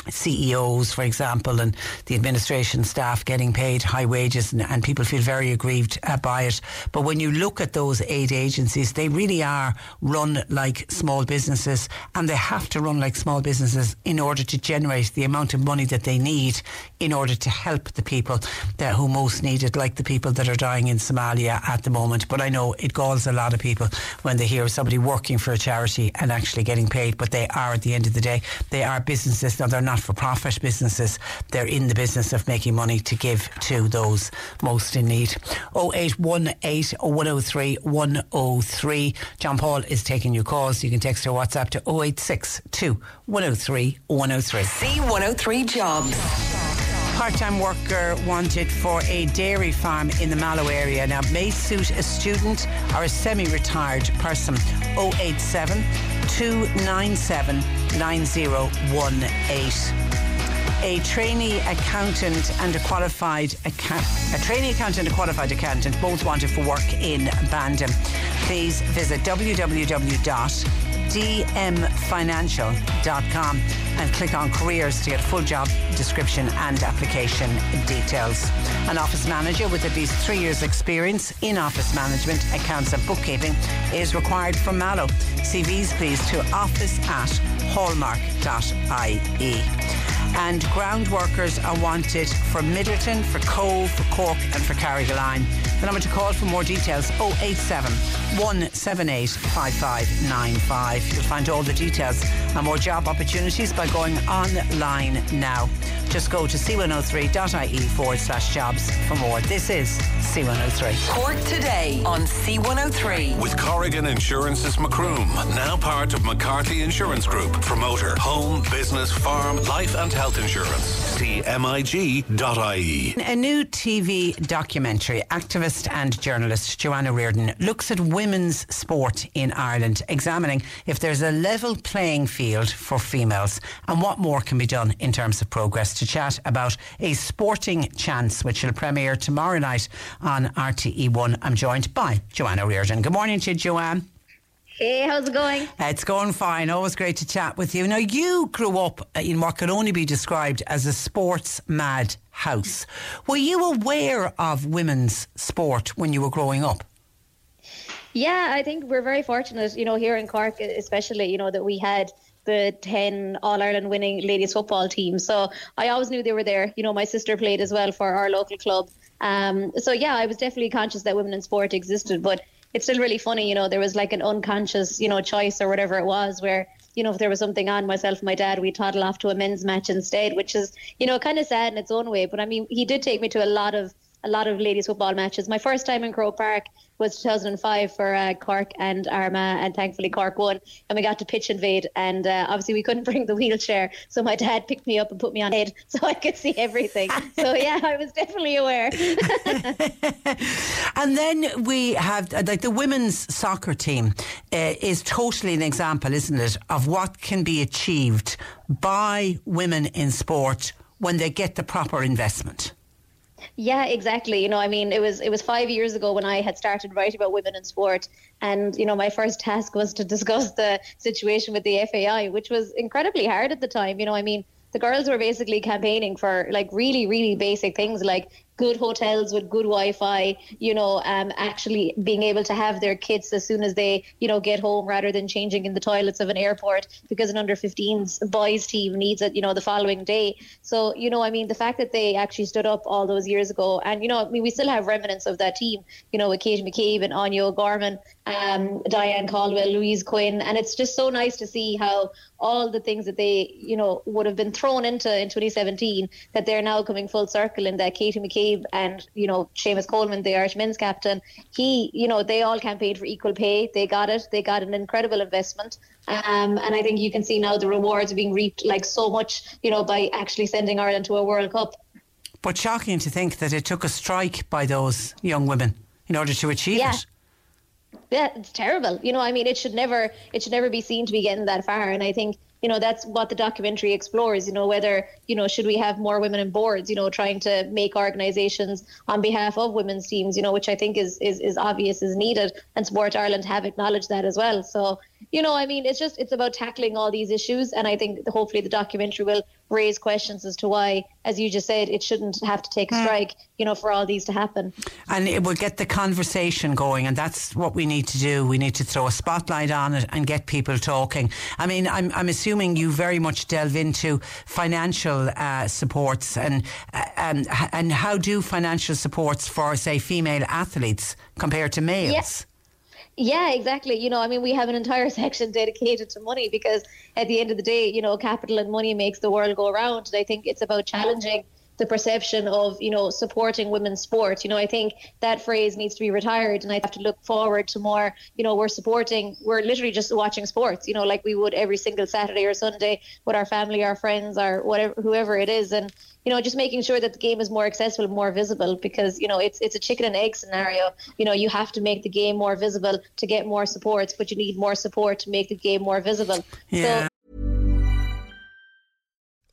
CEOs, for example, and the administration staff getting paid high wages, and, and people feel very aggrieved uh, by it. But when you look at those aid agencies, they really are run like small businesses, and they have to run like small businesses in order to generate the amount of money that they need in order to help the people that, who most need it, like the people that are dying in Somalia at the moment. But I know it galls a lot of people when they hear somebody working for a charity and actually getting paid, but they are, at the end of the day, they are businesses. Now, they're not for profit businesses. They're in the business of making money to give to those most in need. 0818 103 103. John Paul is taking your calls. You can text or WhatsApp to 0862 103 103. C103 Jobs part-time worker wanted for a dairy farm in the Mallow area. Now, may suit a student or a semi-retired person. 087 297 9018 a trainee accountant and a qualified account- a trainee accountant and a qualified accountant both wanted for work in Bandon. Please visit www.dmfinancial.com and click on careers to get full job description and application details. An office manager with at least three years experience in office management, accounts and bookkeeping is required for Mallow. CVs please to office at hallmark.ie and ground workers are wanted for Midleton, for Cobh, for Cork and for Carrigaline. The number to call for more details 087 178 5595. You'll find all the details and more job opportunities by going online now. Just go to c103.ie forward slash jobs for more. This is C103. Cork today on C103. With Corrigan Insurance's Macroom, now part of McCarthy Insurance Group. Promoter, home, business, farm, life and health insurance. CMIG.ie. A new TV documentary, activist and journalist Joanne O'Riordan looks at women's sport in Ireland, examining if there's a level playing field for females and what more can be done in terms of progress to chat about a sporting chance, which will premiere tomorrow night on RTE1. I'm joined by Joanne O'Riordan. Good morning to you, Joanne. Hey, how's it going? It's going fine. Always great to chat with you. Now, you grew up in what can only be described as a sports mad house. Were you aware of women's sport when you were growing up? Yeah, I think we're very fortunate, you know, here in Cork, especially, you know, that we had the 10 All Ireland winning ladies football team. So I always knew they were there. You know, my sister played as well for our local club. Um, so yeah, I was definitely conscious that women in sport existed, but it's still really funny, you know, there was like an unconscious, you know, choice or whatever it was where, you know, if there was something on, myself and my dad, we toddle off to a men's match instead, which is, you know, kind of sad in its own way. But I mean, he did take me to a lot of a lot of ladies football matches. My first time in Croke Park was 2005 for uh, Cork and Armagh, and thankfully Cork won, and we got to pitch invade. And uh, obviously we couldn't bring the wheelchair, so my dad picked me up and put me on head so I could see everything. so yeah, I was definitely aware. and then we have uh, like the women's soccer team uh, is totally an example, isn't it, of what can be achieved by women in sport when they get the proper investment. Yeah, exactly. You know, I mean, it was it was five years ago when I had started writing about women in sport, and you know, my first task was to discuss the situation with the FAI, which was incredibly hard at the time. You know, I mean, the girls were basically campaigning for like really, really basic things like good hotels with good Wi-Fi, you know, um, actually being able to have their kids as soon as they, you know, get home rather than changing in the toilets of an airport because an under 15s boys team needs it, you know, the following day. So, you know, I mean, the fact that they actually stood up all those years ago, and you know, I mean, we still have remnants of that team, you know, with Kate McCabe and Áine O'Gorman, um, Diane Caldwell, Louise Quinn, and it's just so nice to see how all the things that they, you know, would have been thrown into in 2017 that they're now coming full circle and that Katie McCabe and, you know, Seamus Coleman, the Irish men's captain, he, you know, they all campaigned for equal pay. They got it. They got an incredible investment. Um, and I think you can see now the rewards are being reaped like so much, you know, by actually sending Ireland to a World Cup. But shocking to think that it took a strike by those young women in order to achieve yeah. it. Yeah, it's terrible. You know, I mean, it should never, it should never be seen to be getting that far. And I think you know that's what the documentary explores you know whether you know should we have more women in boards you know trying to make organizations on behalf of women's teams you know which i think is is, is obvious is needed and sport ireland have acknowledged that as well so you know i mean it's just it's about tackling all these issues and i think hopefully the documentary will raise questions as to why, as you just said, it shouldn't have to take a hmm. strike, you know, for all these to happen. And it will get the conversation going, and that's what we need to do. We need to throw a spotlight on it and get people talking. I mean, I'm, I'm assuming you very much delve into financial uh, supports and uh, um, and how do financial supports for, say, female athletes compare to males? Yes. Yeah, exactly. You know, I mean, we have an entire section dedicated to money because at the end of the day, you know, capital and money makes the world go around. And I think it's about challenging the perception of you know supporting women's sport you know i think that phrase needs to be retired and i have to look forward to more you know we're supporting we're literally just watching sports you know like we would every single saturday or sunday with our family our friends our whatever whoever it is and you know, just making sure that the game is more accessible, more visible, because you know it's it's a chicken and egg scenario. You know, you have to make the game more visible to get more support, but you need more support to make the game more visible. Yeah. So,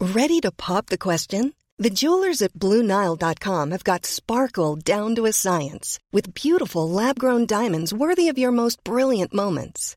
Ready to pop the question? The jewelers at BlueNile.com have got sparkle down to a science with beautiful lab-grown diamonds worthy of your most brilliant moments.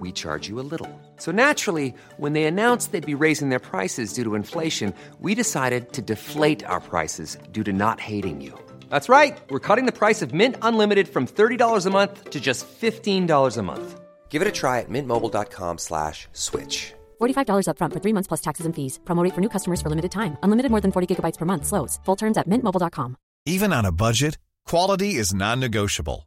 we charge you a little. So naturally, when they announced they'd be raising their prices due to inflation, we decided to deflate our prices due to not hating you. That's right. We're cutting the price of Mint Unlimited from $30 a month to just $15 a month. Give it a try at mintmobile.com slash switch. $45 upfront for three months plus taxes and fees. Promo for new customers for limited time. Unlimited more than 40 gigabytes per month. Slows. Full terms at mintmobile.com. Even on a budget, quality is non-negotiable.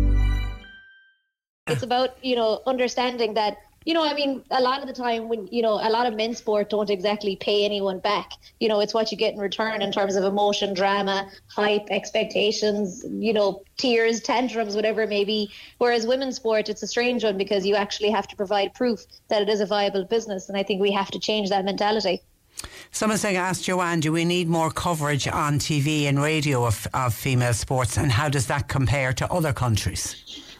It's about, you know, understanding that, you know, I mean, a lot of the time when, you know, a lot of men's sport don't exactly pay anyone back. You know, it's what you get in return in terms of emotion, drama, hype, expectations, you know, tears, tantrums, whatever it may be. Whereas women's sport, it's a strange one because you actually have to provide proof that it is a viable business. And I think we have to change that mentality. Someone's saying, ask Joanne, do we need more coverage on TV and radio of, of female sports and how does that compare to other countries?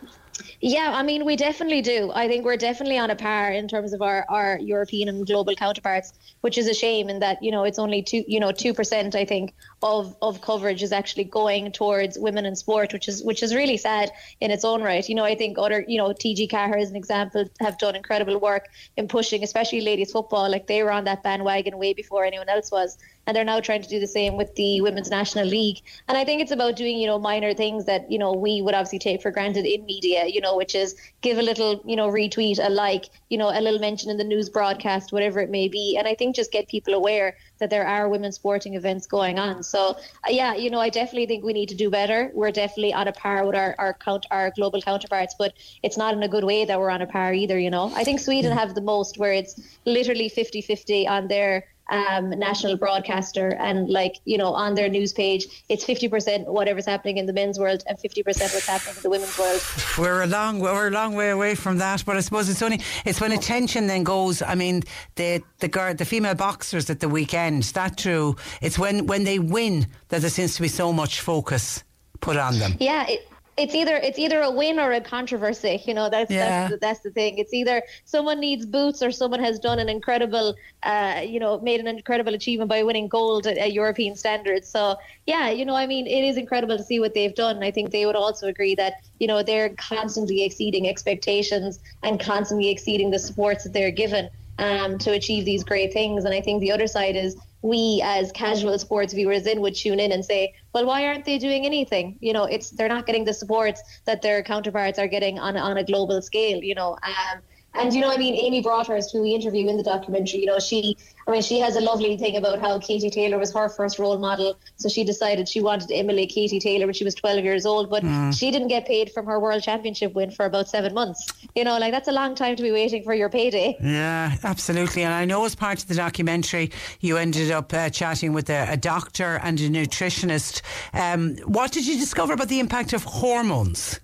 Yeah, I mean, we definitely do. I think we're definitely on a par in terms of our, our European and global counterparts, which is a shame in that, you know, it's only two, you know, 2%, I think, of, of coverage is actually going towards women in sport, which is, which is really sad in its own right. You know, I think other, you know, TG Ceathair as an example have done incredible work in pushing, especially ladies football. Like they were on that bandwagon way before anyone else was and they're now trying to do the same with the women's national league and i think it's about doing you know minor things that you know we would obviously take for granted in media you know which is give a little you know retweet a like you know a little mention in the news broadcast whatever it may be and i think just get people aware that there are women's sporting events going on. So, uh, yeah, you know, I definitely think we need to do better. We're definitely on a par with our our, count, our global counterparts, but it's not in a good way that we're on a par either. You know, I think Sweden have the most, where it's literally 50-50 on their um, national broadcaster. And like you know on their news page it's 50% whatever's happening in the men's world and 50% what's happening in the women's world. We're a long we're a long way away from that but I suppose it's only it's when attention then goes I mean the the girl the female boxers at the weekend that true? It's when when they win that there seems to be so much focus put on them. Yeah it, it's either it's either a win or a controversy. You know, that's Yeah. that's, the, that's the thing. It's either someone needs boots or someone has done an incredible, uh, you know, made an incredible achievement by winning gold at, at European standards. So yeah, you know, I mean, it is incredible to see what they've done. I think they would also agree that you know they're constantly exceeding expectations and constantly exceeding the supports that they're given um, to achieve these great things. And I think the other side is we as casual sports viewers in would tune in and say, well, why aren't they doing anything? You know, it's they're not getting the supports that their counterparts are getting on on a global scale. You know, um, and you know, I mean, Amy Broadhurst, who we interview in the documentary, you know, she, I mean, she has a lovely thing about how Katie Taylor was her first role model. So she decided she wanted to emulate Katie Taylor when she was 12 years old, but Mm. she didn't get paid from her world championship win for about seven months. You know, like that's a long time to be waiting for your payday. Yeah, absolutely. And I know as part of the documentary, you ended up uh, chatting with a, a doctor and a nutritionist. Um, what did you discover about the impact of hormones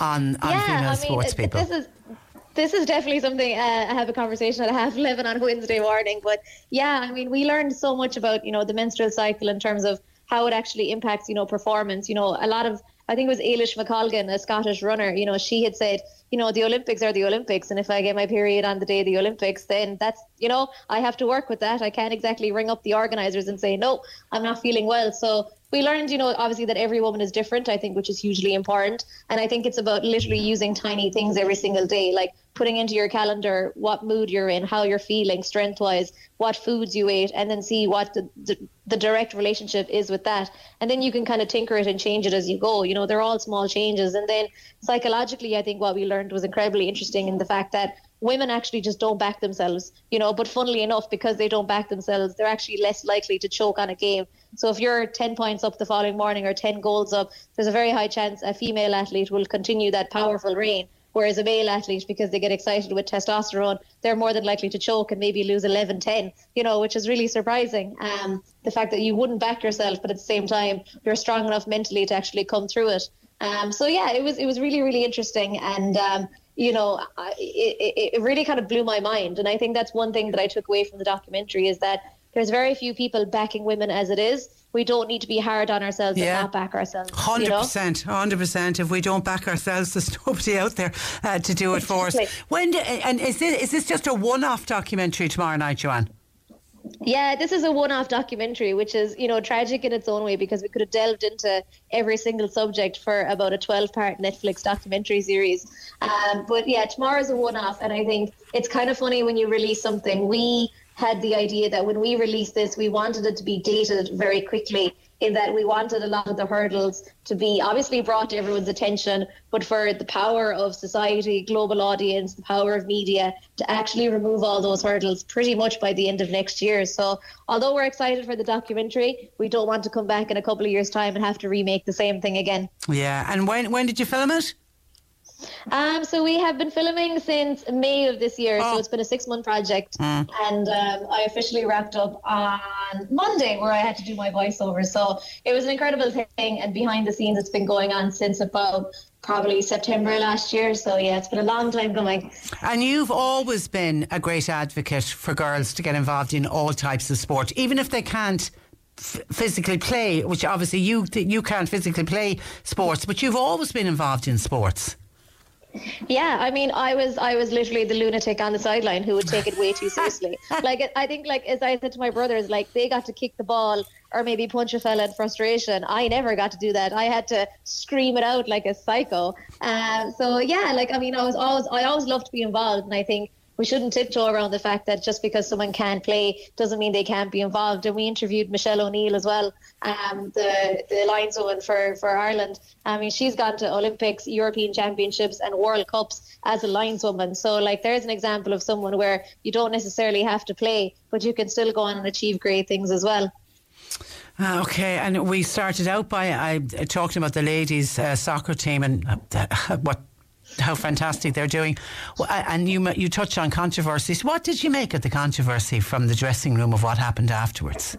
on, on female sports uh, people? This is this is definitely something uh, I have a conversation at half eleven on Wednesday morning. But yeah, I mean, we learned so much about you know the menstrual cycle in terms of how it actually impacts you know performance. You know, a lot of I think it was Eilish McColgan, a Scottish runner. You know, she had said, you know, the Olympics are the Olympics, and if I get my period on the day of the Olympics, then that's you know I have to work with that. I can't exactly ring up the organisers and say no, I'm not feeling well. So we learned, you know, obviously that every woman is different, I think, which is hugely important. And I think it's about literally using tiny things every single day, like putting into your calendar what mood you're in, how you're feeling strength wise, what foods you ate, and then see what the, the, the direct relationship is with that. And then you can kind of tinker it and change it as you go. You know, they're all small changes. And then psychologically, I think what we learned was incredibly interesting in the fact that women actually just don't back themselves, you know, but funnily enough, because they don't back themselves, they're actually less likely to choke on a game. So if you're 10 points up the following morning or 10 goals up, there's a very high chance a female athlete will continue that powerful reign. Whereas a male athlete, because they get excited with testosterone, they're more than likely to choke and maybe lose 11 10, you know, which is really surprising. Um, the fact that you wouldn't back yourself, but at the same time, you're strong enough mentally to actually come through it. Um, so yeah, it was it was really really interesting, and um, you know, it it really kind of blew my mind. And I think that's one thing that I took away from the documentary is that there's very few people backing women as it is. We don't need to be hard on ourselves Yeah. and not back ourselves. Hundred percent, hundred percent. If we don't back ourselves, there's nobody out there uh, to do it for us. When do, and is this is this just a one-off documentary tomorrow night, Joanne? Yeah, this is a one-off documentary, which is you know tragic in its own way because we could have delved into every single subject for about a 12-part Netflix documentary series. Um, but yeah, tomorrow's a one-off, and I think it's kind of funny when you release something. We had the idea that when we released this, we wanted it to be dated very quickly. In that we wanted a lot of the hurdles to be obviously brought to everyone's attention, but for the power of society, global audience, the power of media to actually remove all those hurdles pretty much by the end of next year. So, although we're excited for the documentary, we don't want to come back in a couple of years' time and have to remake the same thing again. Yeah. And when when did you film it? Um, so we have been filming since May of this year, Oh. so it's been a six-month project, Mm. and um, I officially wrapped up on Monday, where I had to do my voiceover. So it was an incredible thing, and behind the scenes, it's been going on since about probably September last year. So yeah, it's been a long time coming. And you've always been a great advocate for girls to get involved in all types of sport, even if they can't f- physically play. Which obviously you you can't physically play sports, but you've always been involved in sports. Yeah, I mean, I was I was literally the lunatic on the sideline who would take it way too seriously. like I think, like as I said to my brothers, like they got to kick the ball or maybe punch a fella in frustration. I never got to do that. I had to scream it out like a psycho. Um, so yeah, like I mean, I was always I always loved to be involved, and I think we shouldn't tiptoe around the fact that just because someone can't play doesn't mean they can't be involved. And we interviewed Michelle O'Neill as well, um, the the lineswoman for for Ireland. I mean, she's gone to Olympics, European Championships, and World Cups as a lineswoman. So, like, there's an example of someone where you don't necessarily have to play, but you can still go on and achieve great things as well. Uh, okay, and we started out by I talked about the ladies' uh, soccer team and uh, what how fantastic they're doing. And you you touched on controversies. What did you make of the controversy from the dressing room of what happened afterwards?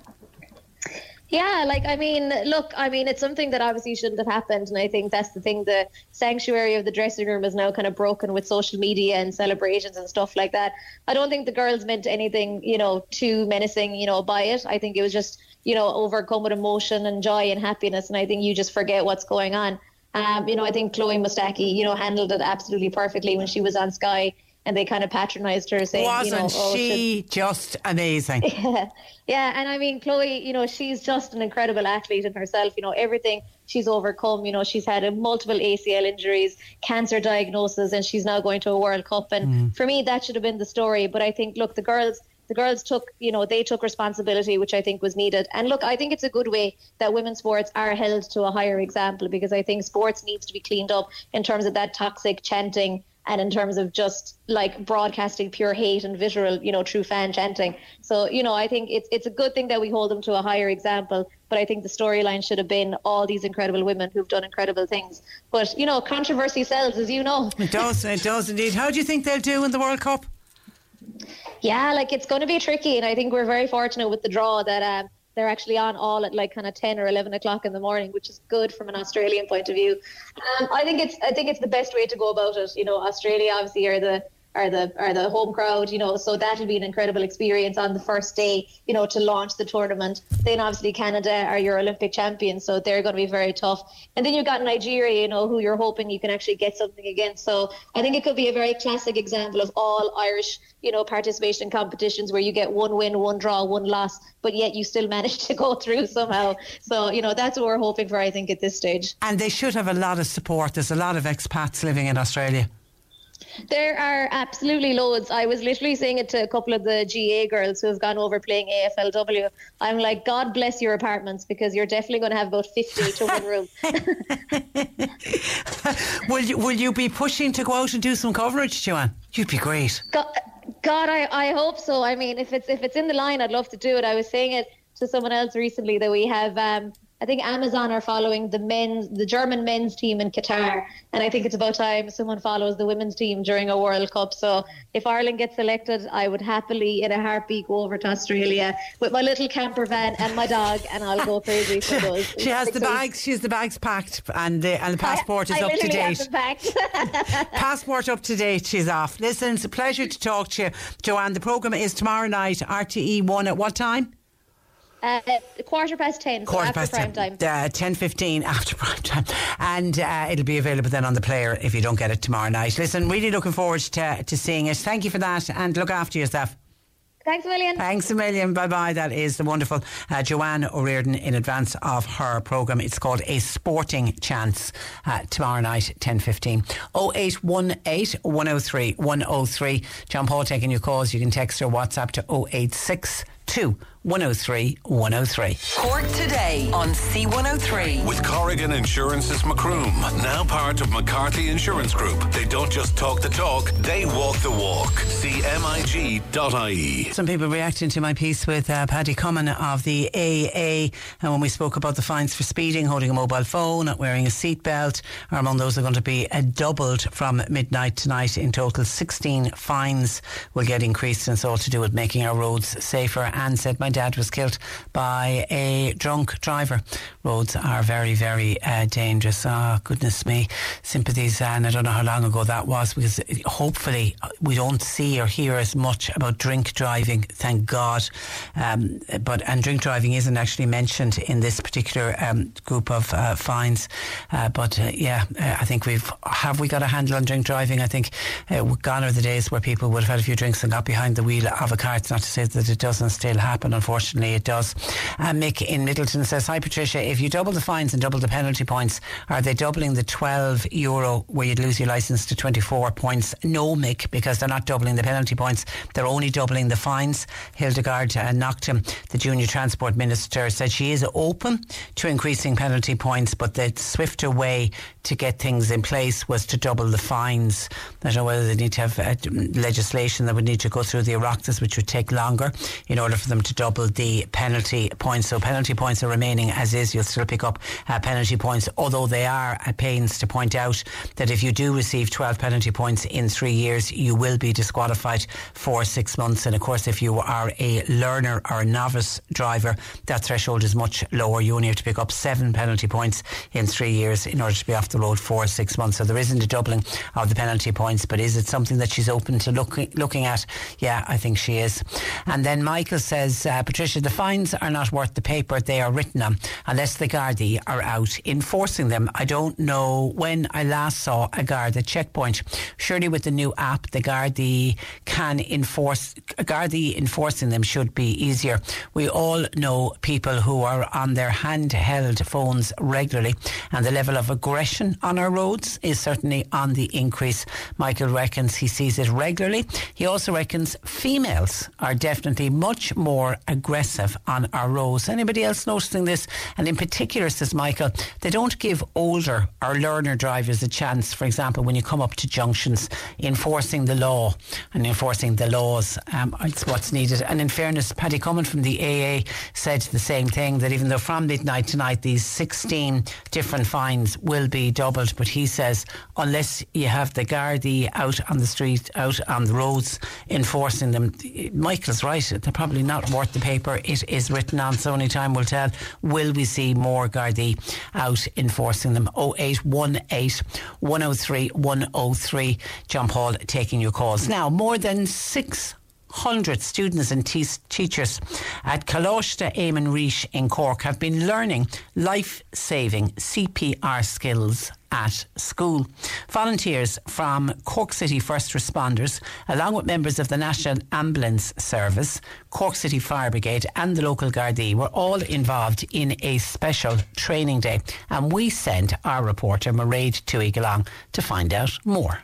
Yeah, like I mean, look, I mean, it's something that obviously shouldn't have happened, and I think that's the thing. The sanctuary of the dressing room is now kind of broken with social media and celebrations and stuff like that. I don't think the girls meant anything, you know, too menacing, you know, by it. I think it was just, you know, overcome with emotion and joy and happiness, and I think you just forget what's going on. Um, you know, I think Chloe Mustaki, you know, handled it absolutely perfectly when she was on Sky and they kind of patronised her, saying, "Wasn't you know, oh, she should... just amazing?" Yeah, yeah. And I mean, Chloe, you know, she's just an incredible athlete in herself. You know, everything she's overcome. You know, she's had a multiple ACL injuries, cancer diagnosis, and she's now going to a World Cup. And mm. for me, that should have been the story. But I think, look, the girls. The girls took, you know, they took responsibility, which I think was needed. And look, I think it's a good way that women's sports are held to a higher example because I think sports needs to be cleaned up in terms of that toxic chanting and in terms of just like broadcasting pure hate and visual, you know, true fan chanting. So, you know, I think it's it's a good thing that we hold them to a higher example. But I think the storyline should have been all these incredible women who've done incredible things. But you know, controversy sells, as you know. It does. It does indeed. How do you think they'll do in the World Cup? Yeah, like it's going to be tricky, and I think we're very fortunate with the draw that. Um, they're actually on all at like kind of 10 or 11 o'clock in the morning which is good from an australian point of view um, i think it's i think it's the best way to go about it you know australia obviously are the are the are the home crowd, you know, so that'll be an incredible experience on the first day, you know, to launch the tournament. Then obviously Canada are your Olympic champions, so they're going to be very tough. And then you've got Nigeria, you know, who you're hoping you can actually get something against. So I think it could be a very classic example of all Irish, you know, participation in competitions where you get one win, one draw, one loss, but yet you still manage to go through somehow. So you know, that's what we're hoping for. I think at this stage. And they should have a lot of support. There's a lot of expats living in Australia. There are absolutely loads. I was literally saying it to a couple of the GAA girls who have gone over playing AFLW. I'm like, God bless your apartments because you're definitely going to have about 50 to one room. will you will you be pushing to go out and do some coverage, Joanne? You'd be great. God, God I, I hope so. I mean, if it's if it's in the line, I'd love to do it. I was saying it to someone else recently that we have um, I think Amazon are following the men's, the German men's team in Qatar, and I think it's about time someone follows the women's team during a World Cup. So if Ireland gets selected, I would happily, in a heartbeat, go over to Australia with my little camper van and my dog, and I'll go crazy for those. she has the bags. She has the bags packed, and the and the passport I, is I up to date. passport up to date. She's off. Listen, it's a pleasure to talk to you, Joanne. The program is tomorrow night, RTE one at what time? Uh, quarter past 10, quarter so past prime 10, time. Uh, 10.15 after prime time. And uh, it'll be available then on the player if you don't get it tomorrow night. Listen, really looking forward to, to seeing it. Thank you for that and look after yourself. Thanks a million. Thanks a million. Bye bye. That is the wonderful uh, Joanne O'Riordan in advance of her programme. It's called A Sporting Chance uh, tomorrow night, 10.15. 0818 103 103. John Paul taking your calls. You can text or WhatsApp to 086 103 103. Cork today on C103. With Corrigan Insurance's Macroom, now part of McCarthy Insurance Group. They don't just talk the talk, they walk the walk. CMIG.ie. Some people reacting to my piece with uh, Paddy Comyn of the AA, and when we spoke about the fines for speeding, holding a mobile phone, not wearing a seatbelt, are among those are going to be uh, doubled from midnight tonight. In total, 16 fines will get increased, and it's all to do with making our roads safer. And said, My dad was killed by a drunk driver. Roads are very, very uh, dangerous. Oh, goodness me. Sympathies. And I don't know how long ago that was because hopefully we don't see or hear as much about drink driving, thank God. Um, but And drink driving isn't actually mentioned in this particular um, group of uh, fines. Uh, but uh, yeah, uh, I think we've, have we got a handle on drink driving? I think uh, gone are the days where people would have had a few drinks and got behind the wheel of a car. It's not to say that it doesn't still happen unfortunately it does. Uh, Mick in Midleton says, Hi Patricia, if you double the fines and double the penalty points, are they doubling the 12 euro where you'd lose your licence to 24 points? No, Mick, because they're not doubling the penalty points, they're only doubling the fines. Hildegarde uh, Naughton, the junior transport minister, said she is open to increasing penalty points, but the swifter way to get things in place was to double the fines. I don't know whether they need to have uh, legislation that would need to go through the Oireachtas, which would take longer in order for them to double the penalty points. So penalty points are remaining as is. You'll still pick up uh, penalty points, although they are at pains to point out that if you do receive 12 penalty points in three years, you will be disqualified for six months. And of course, if you are a learner or a novice driver, that threshold is much lower. You only have to pick up seven penalty points in three years in order to be off the road for six months. So there isn't a doubling of the penalty points, but is it something that she's open to looking looking at? Yeah, I think she is. And then Michael says, uh, Uh, Patricia, the fines are not worth the paper they are written on unless the Gardaí are out enforcing them. I don't know when I last saw a guard at checkpoint. Surely with the new app, the Gardaí can enforce, Gardaí enforcing them should be easier. We all know people who are on their handheld phones regularly and the level of aggression on our roads is certainly on the increase. Michael reckons he sees it regularly. He also reckons females are definitely much more aggressive on our roads. Anybody else noticing this? And in particular, says Michael, they don't give older or learner drivers a chance, for example, when you come up to junctions, enforcing the law and enforcing the laws. Um, it's what's needed. And in fairness, Paddy Cummins from the AA said the same thing that even though from midnight tonight these 16 different fines will be doubled, but he says unless you have the Gardaí out on the street, out on the roads enforcing them, Michael's right. They're probably not worth the paper it is written on. So only time will tell. Will we see more Gardaí out enforcing them? 0818 103 103. John Paul taking your calls. Now, more than six hundred students and te- teachers at Coláiste Éamann Rís in Cork have been learning life-saving CPR skills at school. Volunteers from Cork City First Responders, along with members of the National Ambulance Service, Cork City Fire Brigade, and the local Gardaí, were all involved in a special training day. And we sent our reporter, Mairead Tui, along to find out more.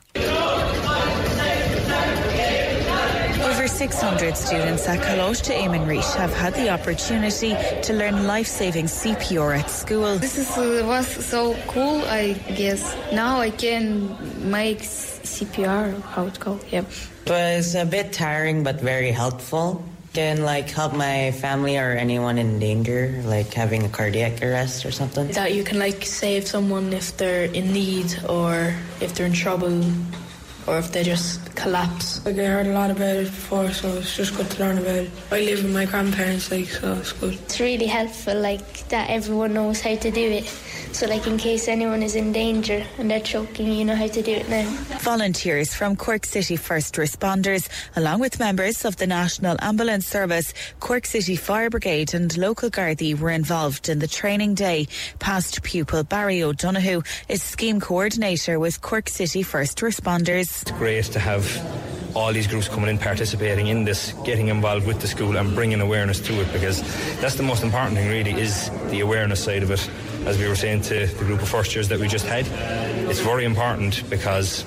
Over 600 students at Coláiste Éamann Rís have had the opportunity to learn life-saving CPR at school. This is, uh, was so cool, I guess. Now I can make CPR, how it called, yeah. It was a bit tiring but very helpful. Can like help my family or anyone in danger, like having a cardiac arrest or something. That you can like save someone if they're in need or if they're in trouble or if they just collapse. Like I heard a lot about it before, so it's just good to learn about it. I live with my grandparents, like so it's good. It's really helpful, like that everyone knows how to do it. So, like in case anyone is in danger and they're choking, you know how to do it now. Volunteers from Cork City First Responders, along with members of the National Ambulance Service, Cork City Fire Brigade, and local Gardaí were involved in the training day. Past pupil Barry O'Donoghue is scheme coordinator with Cork City First Responders. It's great to have all these groups coming in, participating in this, getting involved with the school and bringing awareness to it because that's the most important thing really is the awareness side of it. As we were saying to the group of first years that we just had, it's very important because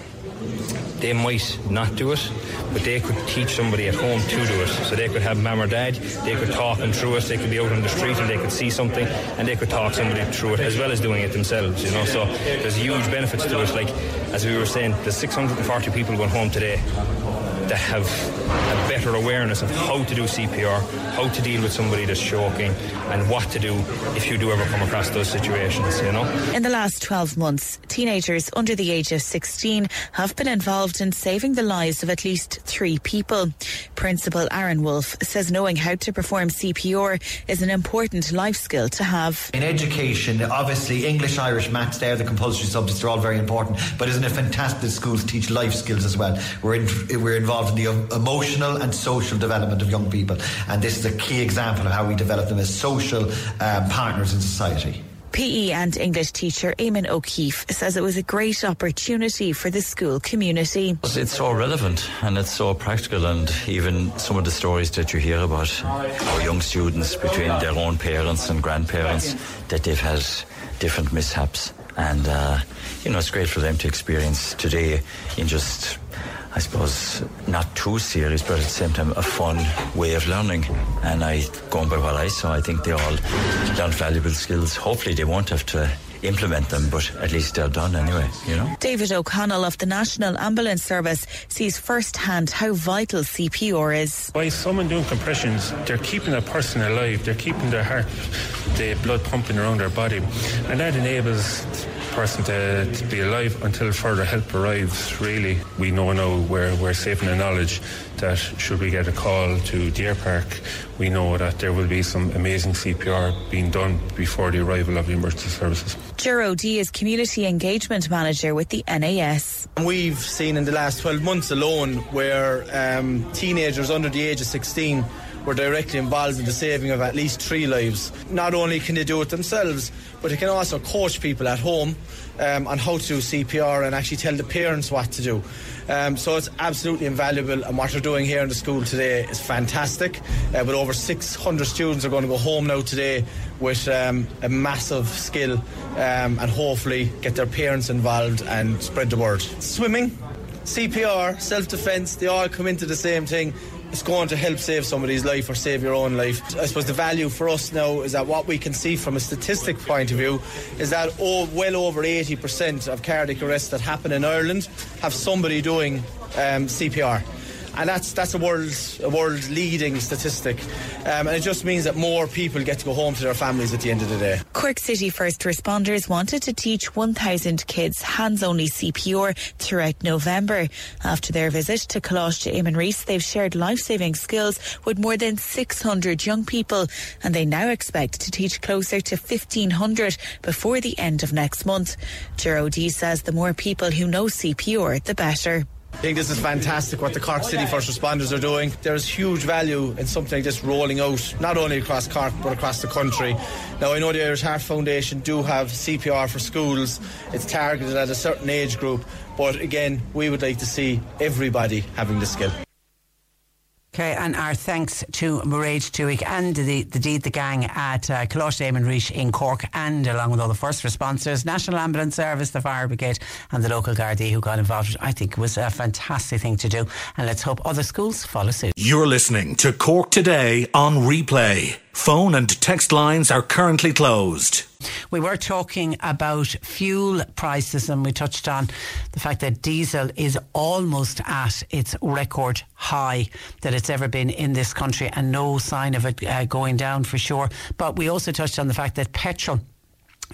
they might not do it, but they could teach somebody at home to do it. So they could have mum or dad, they could talk them through it, they could be out on the street and they could see something and they could talk somebody through it as well as doing it themselves, you know. So there's huge benefits to it. Like as we were saying, there's 640 people going home today that have a better awareness of how to do CPR, how to deal with somebody that's choking, and what to do if you do ever come across those situations, you know? In the last 12 months, teenagers under the age of 16 have been involved in saving the lives of at least three people. Principal Aaron Wolf says knowing how to perform CPR is an important life skill to have. In education, obviously English, Irish, maths, they're the compulsory subjects, they're all very important, but isn't it fantastic that schools teach life skills as well? We're, in, we're involved in the emotional and social development of young people, and this is a key example of how we develop them as social um, partners in society. PE and English teacher Eamon O'Keefe says it was a great opportunity for the school community. It's so relevant and it's so practical, and even some of the stories that you hear about our young students between their own parents and grandparents that they've had different mishaps. And, uh, you know, it's great for them to experience today in just I suppose, not too serious, but at the same time, a fun way of learning. And I, going by what I saw, I think they all learned valuable skills. Hopefully, they won't have to implement them, but at least they're done anyway, you know? David O'Connell of the National Ambulance Service sees firsthand how vital CPR is. By someone doing compressions, they're keeping a person alive, they're keeping their heart, the blood pumping around their body, and that enables person to, to, be alive until further help arrives. Really, we know now we're, we're safe in the knowledge that should we get a call to Deer Park, we know that there will be some amazing CPR being done before the arrival of the emergency services. Jero D is Community Engagement Manager with the NAS. We've seen in the last 12 months alone where um, teenagers under the age of 16 were directly involved in the saving of at least three lives. Not only can they do it themselves, but they can also coach people at home um, on how to do CPR and actually tell the parents what to do. Um, so it's absolutely invaluable, and what they're doing here in the school today is fantastic. Uh, but over 600 students are going to go home now today with um, a massive skill um, and hopefully get their parents involved and spread the word. Swimming, CPR, self defence, they all come into the same thing it's going to help save somebody's life or save your own life. I suppose the value for us now is that what we can see from a statistic point of view is that well over 80% of cardiac arrests that happen in Ireland have somebody doing um, CPR and that's that's a world a world leading statistic, um, and it just means that more people get to go home to their families at the end of the day. Cork City first responders wanted to teach 1,000 kids hands-only CPR throughout November. After their visit to Coláiste Éamann Rís, they've shared life-saving skills with more than 600 young people, and they now expect to teach closer to 1,500 before the end of next month. Jero D says the more people who know CPR, the better. I think this is fantastic what the Cork City oh, First Responders are doing. There's huge value in something like this rolling out, not only across Cork but across the country. Now, I know the Irish Heart Foundation do have CPR for schools, it's targeted at a certain age group, but again, we would like to see everybody having the skill. Okay, and our thanks to Mairead Tuig and the, the deed the gang at uh, Rís in Cork and along with all the first responders, National Ambulance Service, the Fire Brigade and the local Gardaí who got involved. I think was a fantastic thing to do and let's hope other schools follow suit. You're listening to Cork Today on replay. Phone and text lines are currently closed. We were talking about fuel prices and we touched on the fact that diesel is almost at its record high that it's ever been in this country and no sign of it uh, going down for sure. But we also touched on the fact that petrol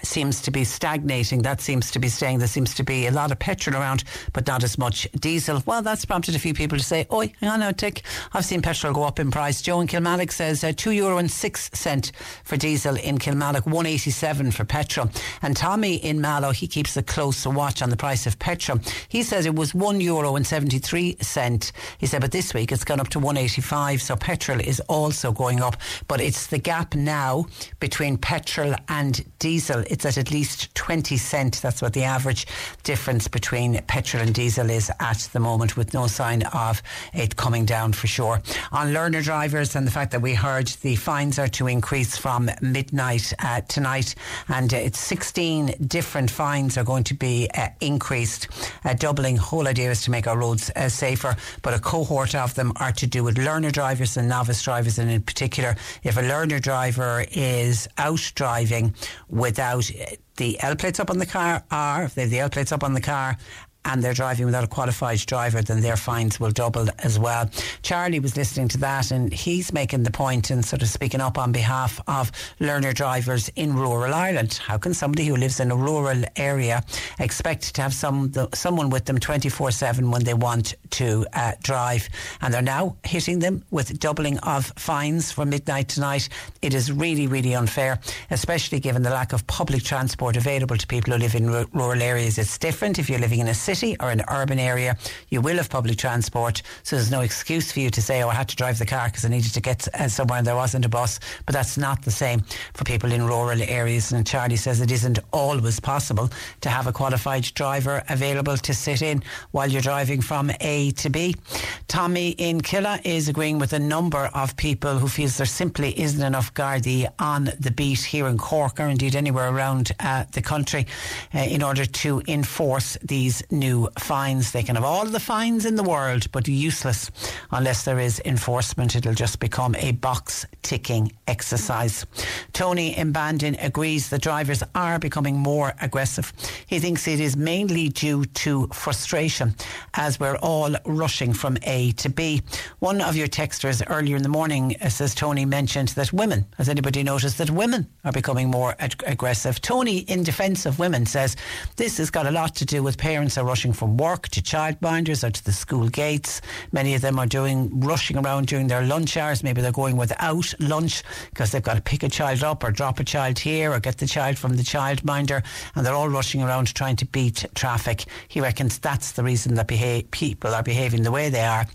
seems to be stagnating. That seems to be staying. There seems to be a lot of petrol around, but not as much diesel. Well, that's prompted a few people to say, "Oh, hang on a tick. I've seen petrol go up in price." Joe in Kilmallock says uh, two euro and six cent for diesel in Kilmallock, one eighty seven for petrol. And Tommy in Mallow, he keeps a close watch on the price of petrol. He says it was one euro and seventy three cent. He said, but this week it's gone up to one eighty five. So petrol is also going up, but it's the gap now between petrol and diesel it's at at least 20 cent. That's what the average difference between petrol and diesel is at the moment, with no sign of it coming down for sure. On learner drivers and the fact that we heard the fines are to increase from midnight uh, tonight, and uh, it's 16 different fines are going to be uh, increased, uh, doubling. Whole idea is to make our roads uh, safer, but a cohort of them are to do with learner drivers and novice drivers, and in particular, if a learner driver is out driving without Eh, the L plates up on the car, or if they have the L plates up on the car and they're driving without a qualified driver, then their fines will double as well. Charlie was listening to that and he's making the point and sort of speaking up on behalf of learner drivers in rural Ireland. How can somebody who lives in a rural area expect to have some someone with them 24 7 when they want to uh, drive? And they're now hitting them with doubling of fines for midnight tonight. It is really, really unfair, especially given the lack of public transport available to people who live in r- rural areas. It's different if you're living in a city city or an urban area, you will have public transport. So there's no excuse for you to say, oh, I had to drive the car because I needed to get uh, somewhere and there wasn't a bus. But that's not the same for people in rural areas. And Charlie says it isn't always possible to have a qualified driver available to sit in while you're driving from A to B. Tommy in Killa is agreeing with a number of people who feels there simply isn't enough Gardaí on the beat here in Cork or indeed anywhere around uh, the country uh, in order to enforce these new fines. They can have all the fines in the world, but useless unless there is enforcement. It'll just become a box ticking exercise. Tony in agrees the drivers are becoming more aggressive. He thinks it is mainly due to frustration as we're all rushing from A to B. One of your texters earlier in the morning, uh, says Tony, mentioned that women, has anybody noticed that women are becoming more ag- aggressive? Tony, in defence of women, says this has got a lot to do with parents are rushing from work to childminders or to the school gates. Many of them are doing rushing around during their lunch hours. Maybe they're going without lunch because they've got to pick a child up or drop a child here or get the child from the childminder, and they're all rushing around trying to beat traffic. He reckons that's the reason that beha- people are behaving the way they are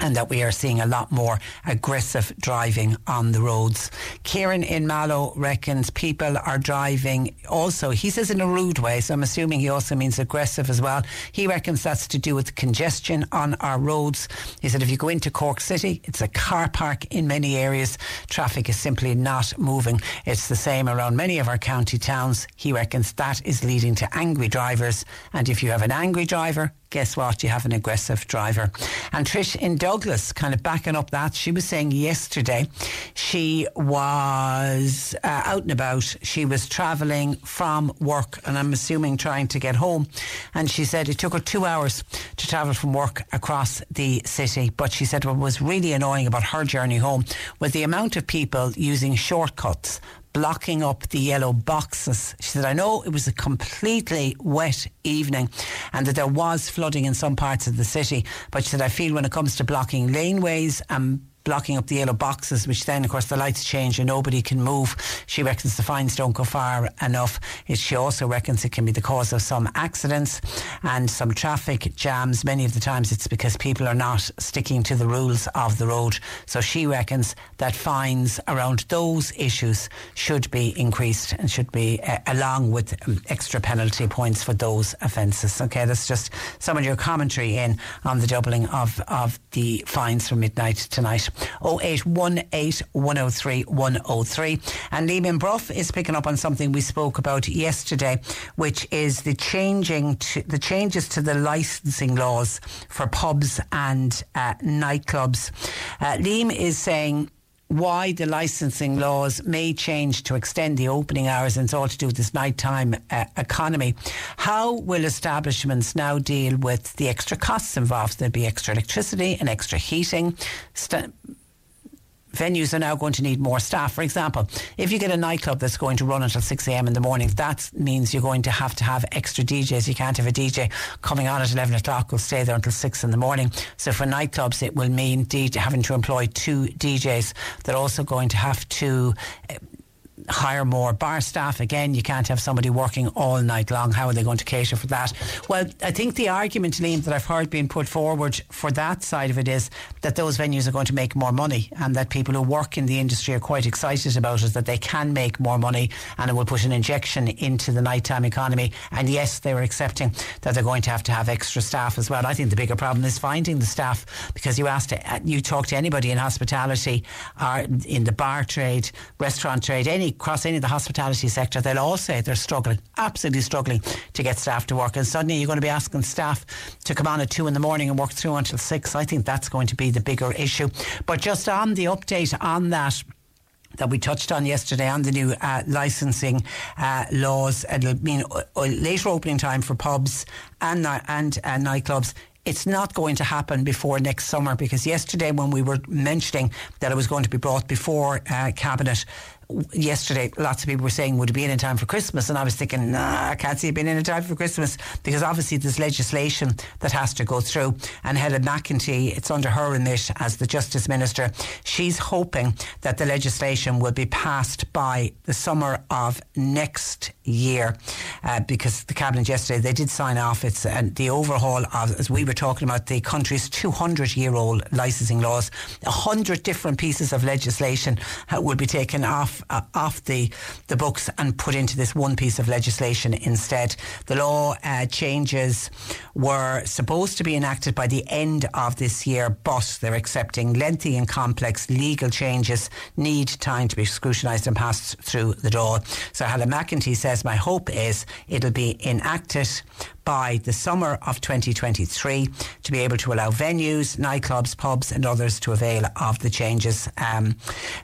and that we are seeing a lot more aggressive driving on the roads. Kieran in Mallow reckons people are driving also, he says in a rude way, so I'm assuming he also means aggressive as well. He reckons that's to do with congestion on our roads. He said if you go into Cork City, it's a car park in many areas. Traffic is simply not moving. It's the same around many of our county towns. He reckons that is leading to angry drivers. And if you have an angry driver, guess what? You have an aggressive driver. And Trish in Douglas, kind of backing up that, she was saying yesterday she was uh, out and about. She was travelling from work, and I'm assuming trying to get home. And she said it took her two hours to travel from work across the city. But she said what was really annoying about her journey home was the amount of people using shortcuts blocking up the yellow boxes. She said, I know it was a completely wet evening and that there was flooding in some parts of the city, but she said, I feel when it comes to blocking laneways and blocking up the yellow boxes, which then, of course, the lights change and nobody can move. She reckons the fines don't go far enough. She also reckons it can be the cause of some accidents and some traffic jams. Many of the times it's because people are not sticking to the rules of the road. So she reckons that fines around those issues should be increased and should be uh, along with um, extra penalty points for those offences. Okay, that's just some of your commentary in on the doubling of, of the fines from midnight tonight. 0818 103 103. And Liam Bruff is picking up on something we spoke about yesterday, which is the changing to, the changes to the licensing laws for pubs and uh, nightclubs. Uh, Liam is saying why the licensing laws may change to extend the opening hours and it's all to do with this nighttime uh, economy. How will establishments now deal with the extra costs involved? There'll be extra electricity and extra heating. St- venues are now going to need more staff. For example, if you get a nightclub that's going to run until 6 a.m. in the morning, that means you're going to have to have extra DJs. You can't have a DJ coming on at 11 o'clock who'll stay there until 6 in the morning. So for nightclubs, it will mean having to employ two DJs. They're also going to have to. Eh, Uh, hire more bar staff. Again, you can't have somebody working all night long. How are they going to cater for that? Well, I think the argument, Liam, that I've heard being put forward for that side of it is that those venues are going to make more money and that people who work in the industry are quite excited about it, that they can make more money and it will put an injection into the nighttime economy. And yes, they were accepting that they're going to have to have extra staff as well. I think the bigger problem is finding the staff because you ask to, you talk to anybody in hospitality or in the bar trade, restaurant trade, any across any of the hospitality sector, they'll all say they're struggling, absolutely struggling to get staff to work. And suddenly you're going to be asking staff to come on at two in the morning and work through until six. I think that's going to be the bigger issue. But just on the update on that, that we touched on yesterday on the new uh, licensing uh, laws. It'll mean uh, later opening time for pubs and and uh, nightclubs it's not going to happen before next summer because yesterday when we were mentioning that it was going to be brought before uh, cabinet yesterday, lots of people were saying, would it be in in time for Christmas? And I was thinking, nah, I can't see it being in in time for Christmas because obviously there's legislation that has to go through. And Helen McEntee, it's under her remit as the Justice Minister. She's hoping that the legislation will be passed by the summer of next year uh, because the Cabinet yesterday, they did sign off. It's uh, the overhaul of, as we were talking about, the country's 200 year old licensing laws. 100 different pieces of legislation uh, will be taken off uh, off the, the books and put into this one piece of legislation instead. The law uh, changes were supposed to be enacted by the end of this year, but they're accepting lengthy and complex legal changes need time to be scrutinised and passed through the door. So Helen McEntee says, My hope is it'll be enacted by the summer of 2023 to be able to allow venues, nightclubs, pubs, and others to avail of the changes. Um,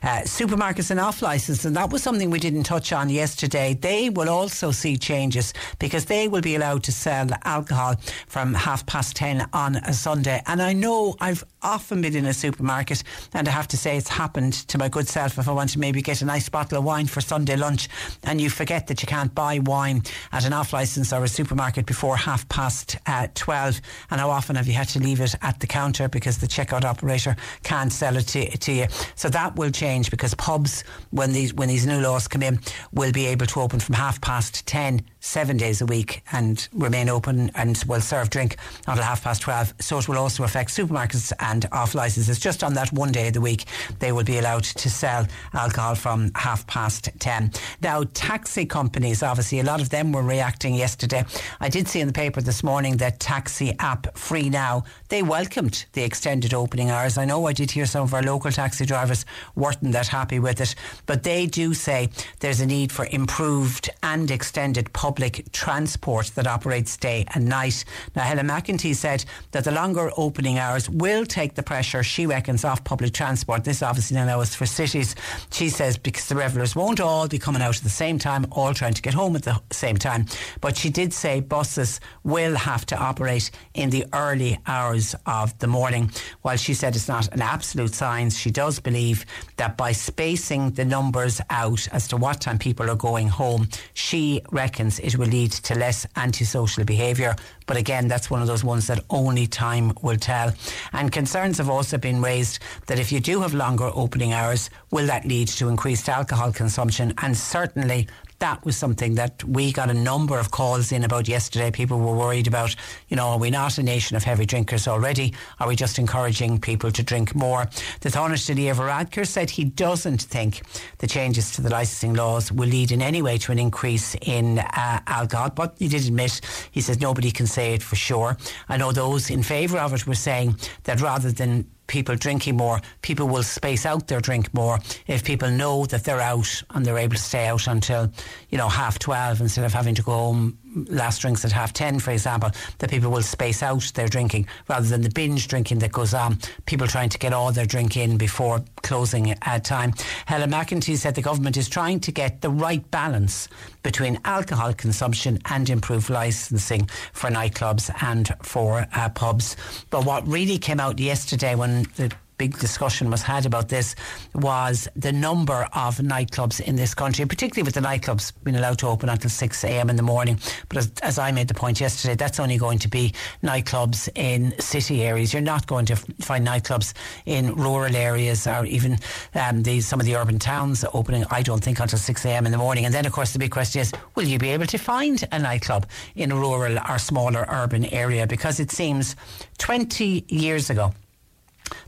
uh, supermarkets and off licence, and that was something we didn't touch on yesterday. They will also see changes because they will be allowed to sell alcohol from half past 10 on a Sunday. And I know I've often been in a supermarket, and I have to say it's happened to my good self if I want to maybe get a nice bottle of wine for Sunday lunch, and you forget that you can't buy wine at an off licence or a supermarket before half past uh, 12. And how often have you had to leave it at the counter because the checkout operator can't sell it to, to you? So that will change because pubs, when these when these new laws come in, will be able to open from half past 10 seven days a week and remain open and will serve drink until half past 12. So it will also affect supermarkets and off licences. Just on that one day of the week, they will be allowed to sell alcohol from half past 10. Now, taxi companies, obviously, a lot of them were reacting yesterday. I did see in the paper this morning that taxi app Free Now, they welcomed the extended opening hours. I know I did hear some of our local taxi drivers weren't that happy with it, but they do say there's a need for improved and extended public public transport that operates day and night. Now, Helen McEntee said that the longer opening hours will take the pressure, she reckons, off public transport. This obviously now is for cities. She says because the revellers won't all be coming out at the same time, all trying to get home at the same time. But she did say buses will have to operate in the early hours of the morning. While she said it's not an absolute science, she does believe that by spacing the numbers out as to what time people are going home, she reckons it will lead to less antisocial behaviour. But again, that's one of those ones that only time will tell. And concerns have also been raised that if you do have longer opening hours, will that lead to increased alcohol consumption? And certainly that was something that we got a number of calls in about yesterday. People were worried about, you know, are we not a nation of heavy drinkers already? Are we just encouraging people to drink more? The Taoiseach Leo Varadkar said he doesn't think the changes to the licensing laws will lead in any way to an increase in uh, alcohol, but he did admit, he says nobody can say it for sure. I know those in favour of it were saying that rather than people drinking more, people will space out their drink more if people know that they're out and they're able to stay out until, you know, half 12 instead of having to go home last drinks at half 10, for example, that people will space out their drinking rather than the binge drinking that goes on. People trying to get all their drink in before closing at time. Helen McEntee said the government is trying to get the right balance between alcohol consumption and improved licensing for nightclubs and for uh, pubs. But what really came out yesterday when the big discussion was had about this was the number of nightclubs in this country, particularly with the nightclubs being allowed to open until 6 a.m. in the morning. But as, as, I made the point yesterday, that's only going to be nightclubs in city areas. You're not going to find nightclubs in rural areas or even um, the, some of the urban towns opening, I don't think, until 6 a.m. in the morning. And then, of course, the big question is will you be able to find a nightclub in a rural or smaller urban area? Because it seems 20 years ago,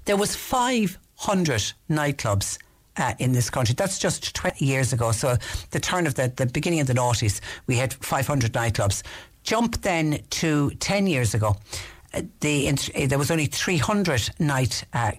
there was 500 nightclubs uh, in this country. That's just 20 years ago. So the turn of the, the beginning of the noughties, we had 500 nightclubs. Jump then to 10 years ago. Uh, the, uh, there was only 300 night uh,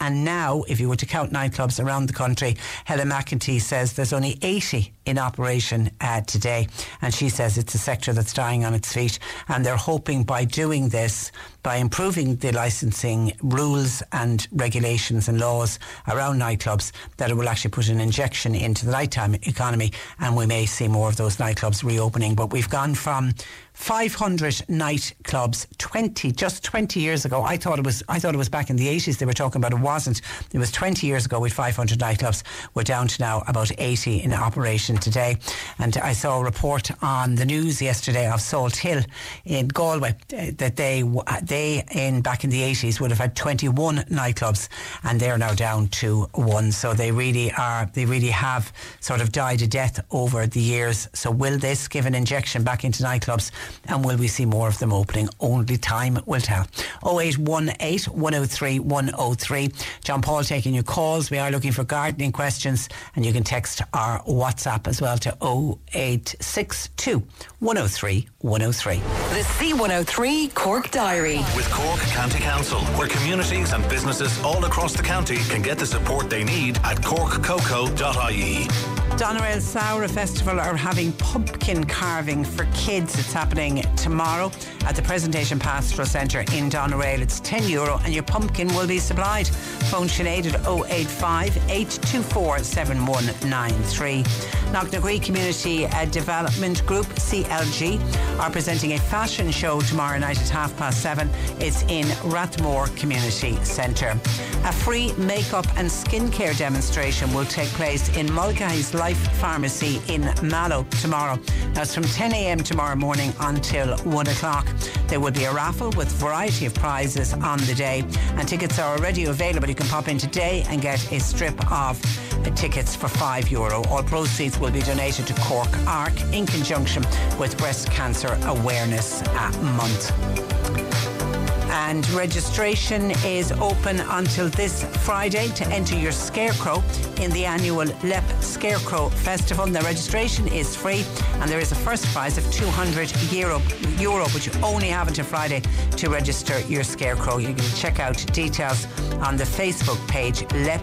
and now, if you were to count nightclubs around the country, Helen McEntee says there's only 80 in operation today, and she says it's a sector that's dying on its feet, and they're hoping by doing this by improving the licensing rules and regulations and laws around nightclubs that it will actually put an injection into the nighttime economy and we may see more of those nightclubs reopening. But we've gone from 500 nightclubs 20 just 20 years ago. I thought it was I thought it was back in the 80s they were talking about. It wasn't. It was 20 years ago with 500 nightclubs. We're down to now about 80 in operation today. And I saw a report on the news yesterday of Salthill in Galway uh, that they they in back in the 80s would have had 21 nightclubs and they're now down to one so they really are they really have sort of died a death over the years so will this give an injection back into nightclubs and will we see more of them opening? Only time will tell. 0818 103 103. John Paul taking your calls. We are looking for gardening questions and you can text our WhatsApp as well to 0862 103 103. The C103 Cork Diary. With Cork County Council, where communities and businesses all across the county can get the support they need at corkcoco.ie. Doneraile Saura Festival are having pumpkin carving for kids. It's happening tomorrow at the Presentation Pastoral Centre in Doneraile. It's 10 euro and your pumpkin will be supplied. Phone Sinead at 085 824 7193. Knocknagree Community uh, Development Group, CLG, are presenting a fashion show tomorrow night at half past seven. It's in Rathmore Community Centre. A free makeup and skincare demonstration will take place in Mulcahy's Life Pharmacy in Mallow tomorrow. That's from 10 a.m. tomorrow morning until 1 o'clock. There will be a raffle with a variety of prizes on the day, and tickets are already available. You can pop in today and get a strip of tickets for five euro. All proceeds will be donated to Cork Arc in conjunction with Breast Cancer Awareness at Month and registration is open until this Friday to enter your scarecrow in the annual Leap Scarecrow Festival. The registration is free and there is a first prize of 200 euro, euro but you only have until Friday to register your scarecrow. You can check out details on the Facebook page Leap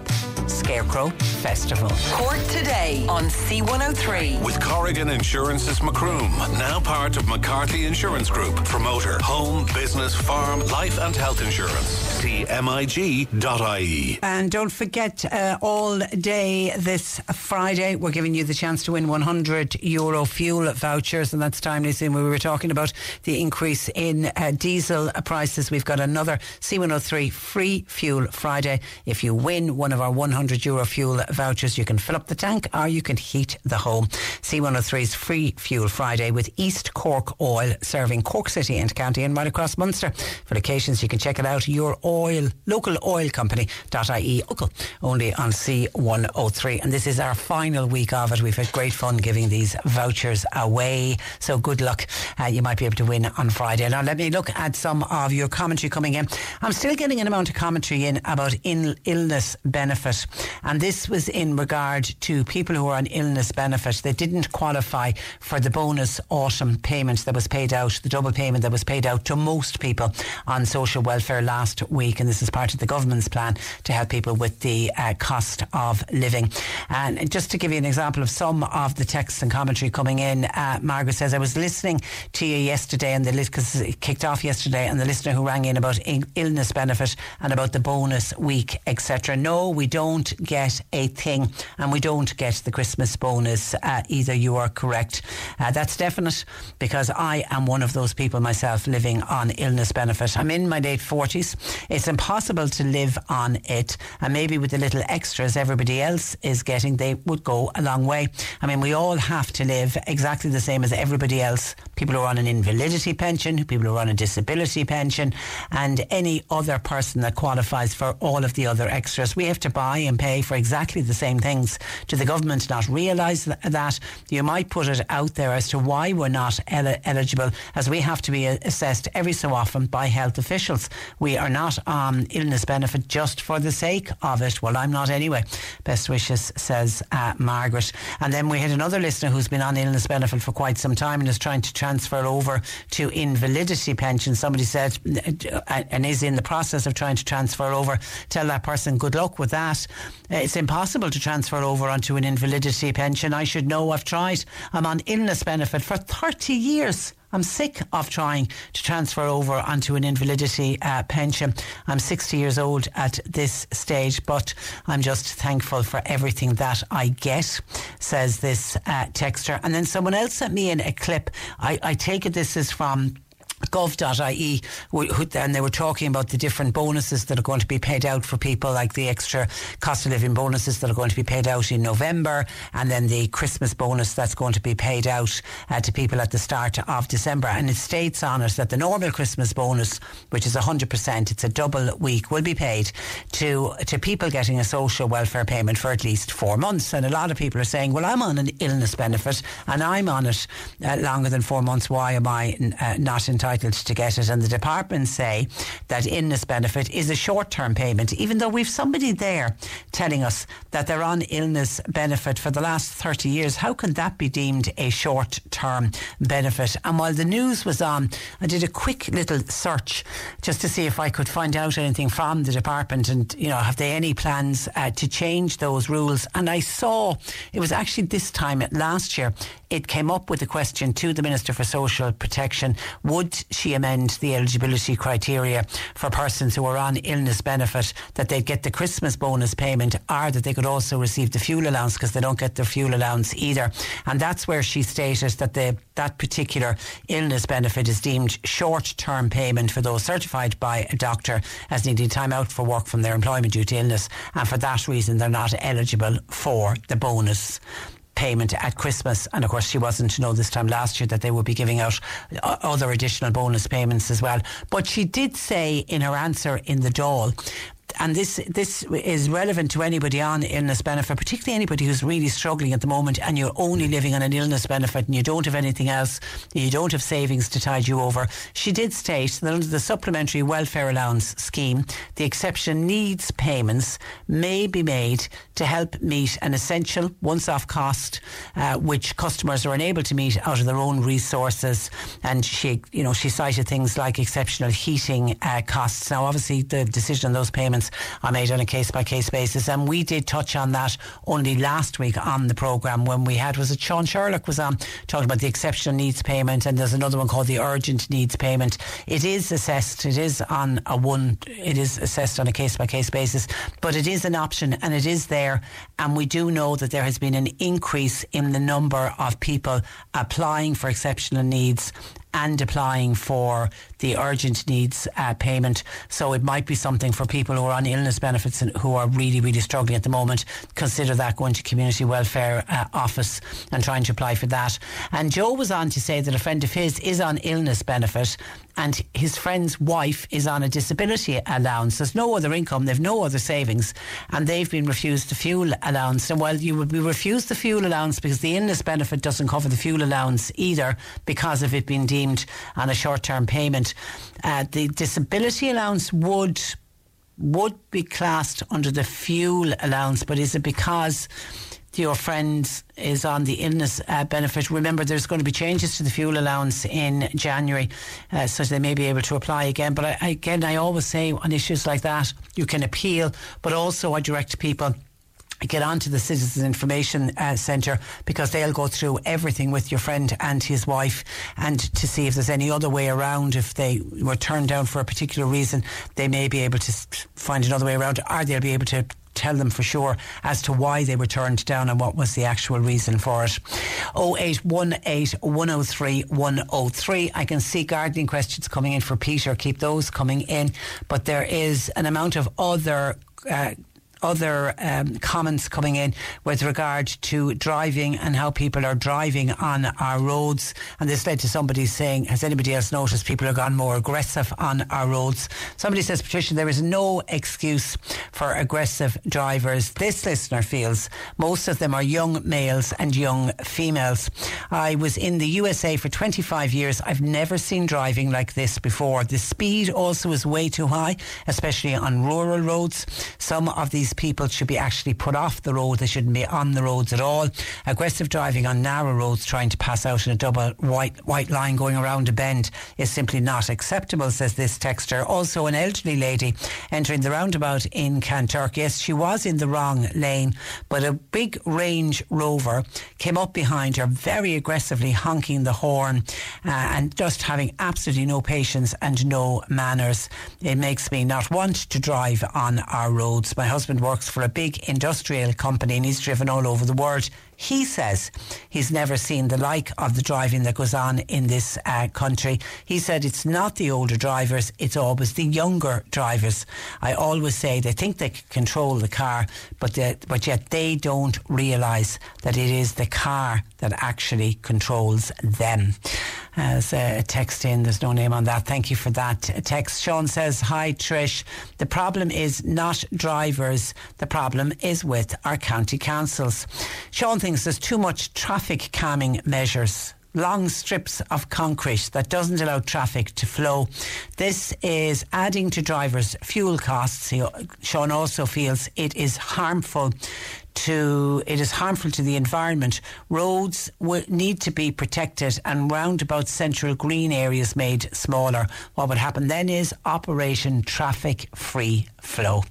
Scarecrow Festival. Cork today on C103. With Corrigan Insurance's Macroom, now part of McCarthy Insurance Group. Promoter, home, business, farm, life and health insurance. CMIG.ie. And don't forget, uh, all day this Friday, we're giving you the chance to win 100 euro fuel vouchers, and that's timely. Soon we were talking about the increase in uh, diesel prices. We've got another C103 free fuel Friday. If you win one of our 100 euro fuel vouchers, you can fill up the tank or you can heat the home. C103's free fuel Friday with East Cork Oil serving Cork City and County and right across Munster. For locations, you can check it out. Your oil, local oil company.ie. Only on C103. And this is our final week of it. We've had great fun giving these vouchers away. So good luck. Uh, you might be able to win on Friday. Now, let me look at some of your commentary coming in. I'm still getting an amount of commentary in about in illness benefit. And this was in regard to people who are on illness benefit. They didn't qualify for the bonus autumn payment that was paid out, the double payment that was paid out to most people on social welfare last week. And this is part of the government's plan to help people with the uh, cost of living. And just to give you an example of some of the texts and commentary coming in, uh, Margaret says, I was listening to you yesterday and the list, because it kicked off yesterday, and the listener who rang in about illness benefit and about the bonus week, etc. No, we don't get a thing and we don't get the Christmas bonus uh, either. You are correct. Uh, that's definite because I am one of those people myself living on illness benefit. I'm in my late 40s. It's impossible to live on it. And maybe with the little extras everybody else is getting, they would go a long way. I mean, we all have to live exactly the same as everybody else. People who are on an invalidity pension, people who are on a disability pension, and any other person that qualifies for all of the other extras. We have to buy and pay for exactly the same things. Do the government not realise that? You might put it out there as to why we're not el- eligible, as we have to be assessed every so often by health officials. We are not on illness benefit just for the sake of it. Well, I'm not anyway. Best wishes, says uh, Margaret. And then we had another listener who's been on illness benefit for quite some time and is trying to transfer over to invalidity pension. Somebody said, uh, and is in the process of trying to transfer over. Tell that person good luck with that. It's impossible to transfer over onto an invalidity pension. I should know. I've tried. I'm on illness benefit for 30 years. I'm sick of trying to transfer over onto an invalidity uh, pension. I'm 60 years old at this stage, but I'm just thankful for everything that I get, says this uh, texter. And then someone else sent me in a clip. I, I take it this is from gov.ie and they were talking about the different bonuses that are going to be paid out for people like the extra cost of living bonuses that are going to be paid out in November and then the Christmas bonus that's going to be paid out uh, to people at the start of December. And it states on it that the normal Christmas bonus which is 100% it's a double week will be paid to to people getting a social welfare payment for at least four months. And a lot of people are saying well I'm on an illness benefit and I'm on it uh, longer than four months. Why am I uh, not entitled entitled to get it. And the departments say that illness benefit is a short term payment, even though we've somebody there telling us that they're on illness benefit for the last 30 years. How can that be deemed a short term benefit? And while the news was on, I did a quick little search just to see if I could find out anything from the department and, you know, have they any plans uh, to change those rules? And I saw it was actually this time last year, it came up with a question to the Minister for Social Protection would she amend the eligibility criteria for persons who are on illness benefit that they'd get the Christmas bonus payment or that they could also receive the fuel allowance because they don't get their fuel allowance either. And that's where she stated that the, that particular illness benefit is deemed short term payment for those certified by a doctor as needing time out for work from their employment due to illness. And for that reason, they're not eligible for the bonus payment at Christmas. And of course, she wasn't to know this time last year that they would be giving out uh, other additional bonus payments as well. But she did say in her answer in the Dáil and this this is relevant to anybody on illness benefit, particularly anybody who's really struggling at the moment and you're only living on an illness benefit and you don't have anything else, you don't have savings to tide you over. She did state that under the Supplementary Welfare Allowance scheme, the exception needs payments may be made to help meet an essential once-off cost, uh, which customers are unable to meet out of their own resources. And she, you know, she cited things like exceptional heating uh, costs. Now, obviously, the decision on those payments are made on a case by case basis. And we did touch on that only last week on the programme when we had, was it Sean Sherlock was on talking about the exceptional needs payment and there's another one called the urgent needs payment. It is assessed, it is on a one, it is assessed on a case by case basis, but it is an option and it is there. And we do know that there has been an increase in the number of people applying for exceptional needs and applying for the urgent needs uh, payment. So it might be something for people who are on illness benefits and who are really, really struggling at the moment. Consider that going to community welfare uh, office and trying to apply for that. And Joe was on to say that a friend of his is on illness benefit and his friend's wife is on a disability allowance. There's no other income, they've no other savings, and they've been refused the fuel allowance. And while you would be refused the fuel allowance because the illness benefit doesn't cover the fuel allowance either because of it being deemed on a short term payment, uh, the disability allowance would would be classed under the fuel allowance, but is it because your friend is on the illness uh, benefit. Remember, there's going to be changes to the fuel allowance in January, uh, so they may be able to apply again. But I, again, I always say on issues like that, you can appeal, but also I direct people get onto the Citizens Information uh, Centre because they'll go through everything with your friend and his wife and to see if there's any other way around. If they were turned down for a particular reason, they may be able to find another way around or they'll be able to tell them for sure as to why they were turned down and what was the actual reason for it. 0818 103 103. I can see gardening questions coming in for Peter. Keep those coming in. But there is an amount of other uh, other um, comments coming in with regard to driving and how people are driving on our roads. And this led to somebody saying, Has anybody else noticed people have gone more aggressive on our roads? Somebody says, Patricia, there is no excuse for aggressive drivers. This listener feels most of them are young males and young females. I was in the USA for 25 years. I've never seen driving like this before. The speed also is way too high, especially on rural roads. Some of these these people should be actually put off the road. They shouldn't be on the roads at all. Aggressive driving on narrow roads, trying to pass out in a double white white line going around a bend, is simply not acceptable. Says this texter. Also, an elderly lady entering the roundabout in Kanturk. Yes, she was in the wrong lane, but a big Range Rover came up behind her very aggressively, honking the horn uh, and just having absolutely no patience and no manners. It makes me not want to drive on our roads. My husband works for a big industrial company and he's driven all over the world. He says he's never seen the like of the driving that goes on in this uh, country. He said it's not the older drivers, it's always the younger drivers. I always say they think they control the car, but, but yet they don't realise that it is the car that actually controls them. As a text in, there's no name on that. Thank you for that text. Sean says, Hi Trish. The problem is not drivers, the problem is with our county councils. Sean thinks there's too much traffic calming measures long strips of concrete that doesn't allow traffic to flow. This is adding to drivers' fuel costs. Sean also feels it is harmful to it is harmful to the environment. Roads w- need to be protected and roundabout central green areas made smaller. What would happen then is Operation Traffic Free Flow.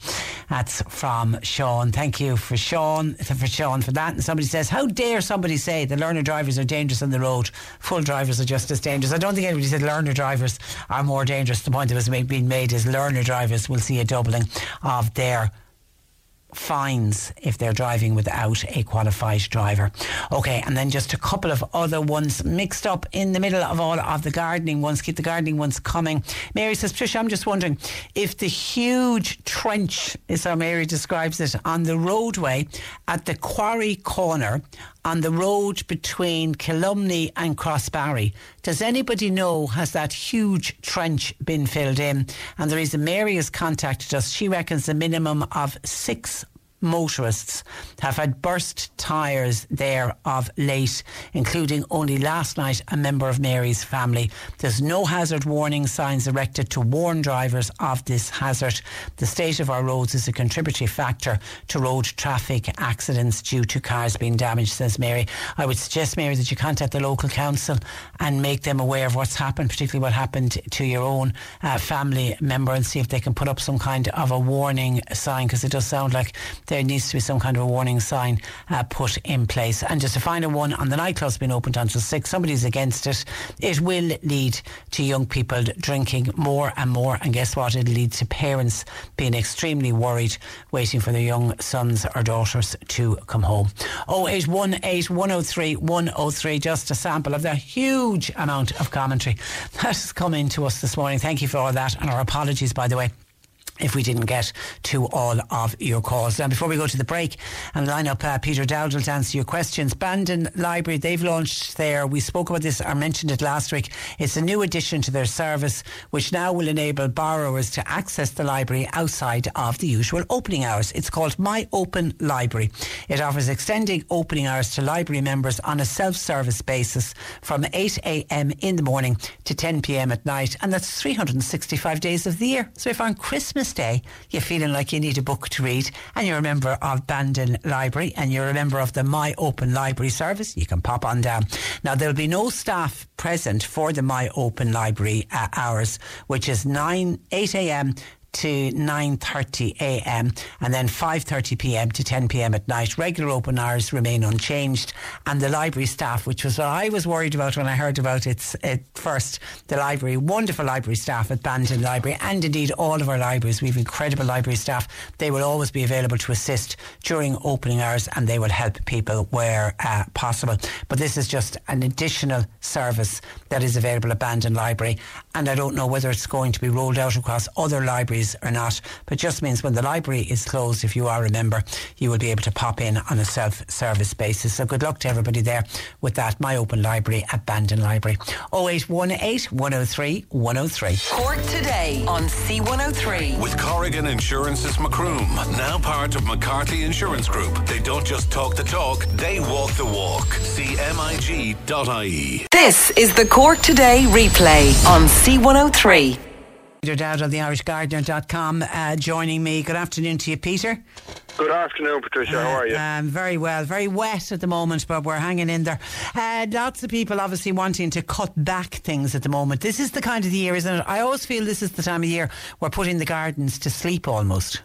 That's from Sean. Thank you for Sean for Sean for that. And somebody says, "How dare somebody say the learner drivers are dangerous on the road? Full drivers are just as dangerous." I don't think anybody said learner drivers are more dangerous. The point that was being made is learner drivers will see a doubling of their fines if they're driving without a qualified driver. Okay, and then just a couple of other ones mixed up in the middle of all of the gardening ones. Keep the gardening ones coming. Mary says, Tricia, I'm just wondering if the huge trench, is how Mary describes it, on the roadway at the quarry corner on the road between Killumney and Crossbarry. Does anybody know has that huge trench been filled in? And the reason Mary has contacted us, she reckons a minimum of six motorists have had burst tyres there of late, including only last night a member of Mary's family. There's no hazard warning signs erected to warn drivers of this hazard. The state of our roads is a contributory factor to road traffic accidents due to cars being damaged, says Mary. I would suggest, Mary, that you contact the local council and make them aware of what's happened, particularly what happened to your own uh, family member, and see if they can put up some kind of a warning sign because it does sound like there needs to be some kind of a warning sign uh, put in place. And just to find a final one on the nightclubs being opened until six, somebody's against it. It will lead to young people drinking more and more. And guess what? It'll lead to parents being extremely worried, waiting for their young sons or daughters to come home. 0818 103 103, just a sample of the huge amount of commentary that has come into us this morning. Thank you for all that, and our apologies, by the way if we didn't get to all of your calls. Now, before we go to the break and line up uh, Peter Dowdall to answer your questions, Bandon Library, they've launched there, we spoke about this, I mentioned it last week, it's a new addition to their service which now will enable borrowers to access the library outside of the usual opening hours. It's called My Open Library. It offers extending opening hours to library members on a self-service basis from 8am in the morning to 10pm at night and that's 365 days of the year. So if on Christmas Day you're feeling like you need a book to read and you're a member of Bandon Library and you're a member of the My Open Library service, you can pop on down. Now there'll be no staff present for the My Open Library uh, hours, which is 9, 8 a.m to 9.30 a.m. and then 5.30 p.m. to 10 p.m. at night. Regular open hours remain unchanged and the library staff, which was what I was worried about when I heard about it at first, the library, wonderful library staff at Bandon Library and indeed all of our libraries. We have incredible library staff. They will always be available to assist during opening hours and they will help people where uh, possible. But this is just an additional service that is available at Bandon Library and I don't know whether it's going to be rolled out across other libraries libraries or not, but just means when the library is closed, if you are a member, you will be able to pop in on a self-service basis. So good luck to everybody there with that. My Open Library at Bandon Library. 0818 103 103. Cork today on C103. With Corrigan Insurance's Macroom, now part of McCarthy Insurance Group. They don't just talk the talk, they walk the walk. CMIG.ie. This is the Cork Today replay on C103. Peter Dowd of the IrishGardener.com uh, joining me. Good afternoon to you, Peter. Good afternoon, Patricia. How are you? Um, very well. Very wet at the moment, but we're hanging in there. Uh, lots of people obviously wanting to cut back things at the moment. This is the kind of the year, isn't it? I always feel this is the time of year we're putting the gardens to sleep almost.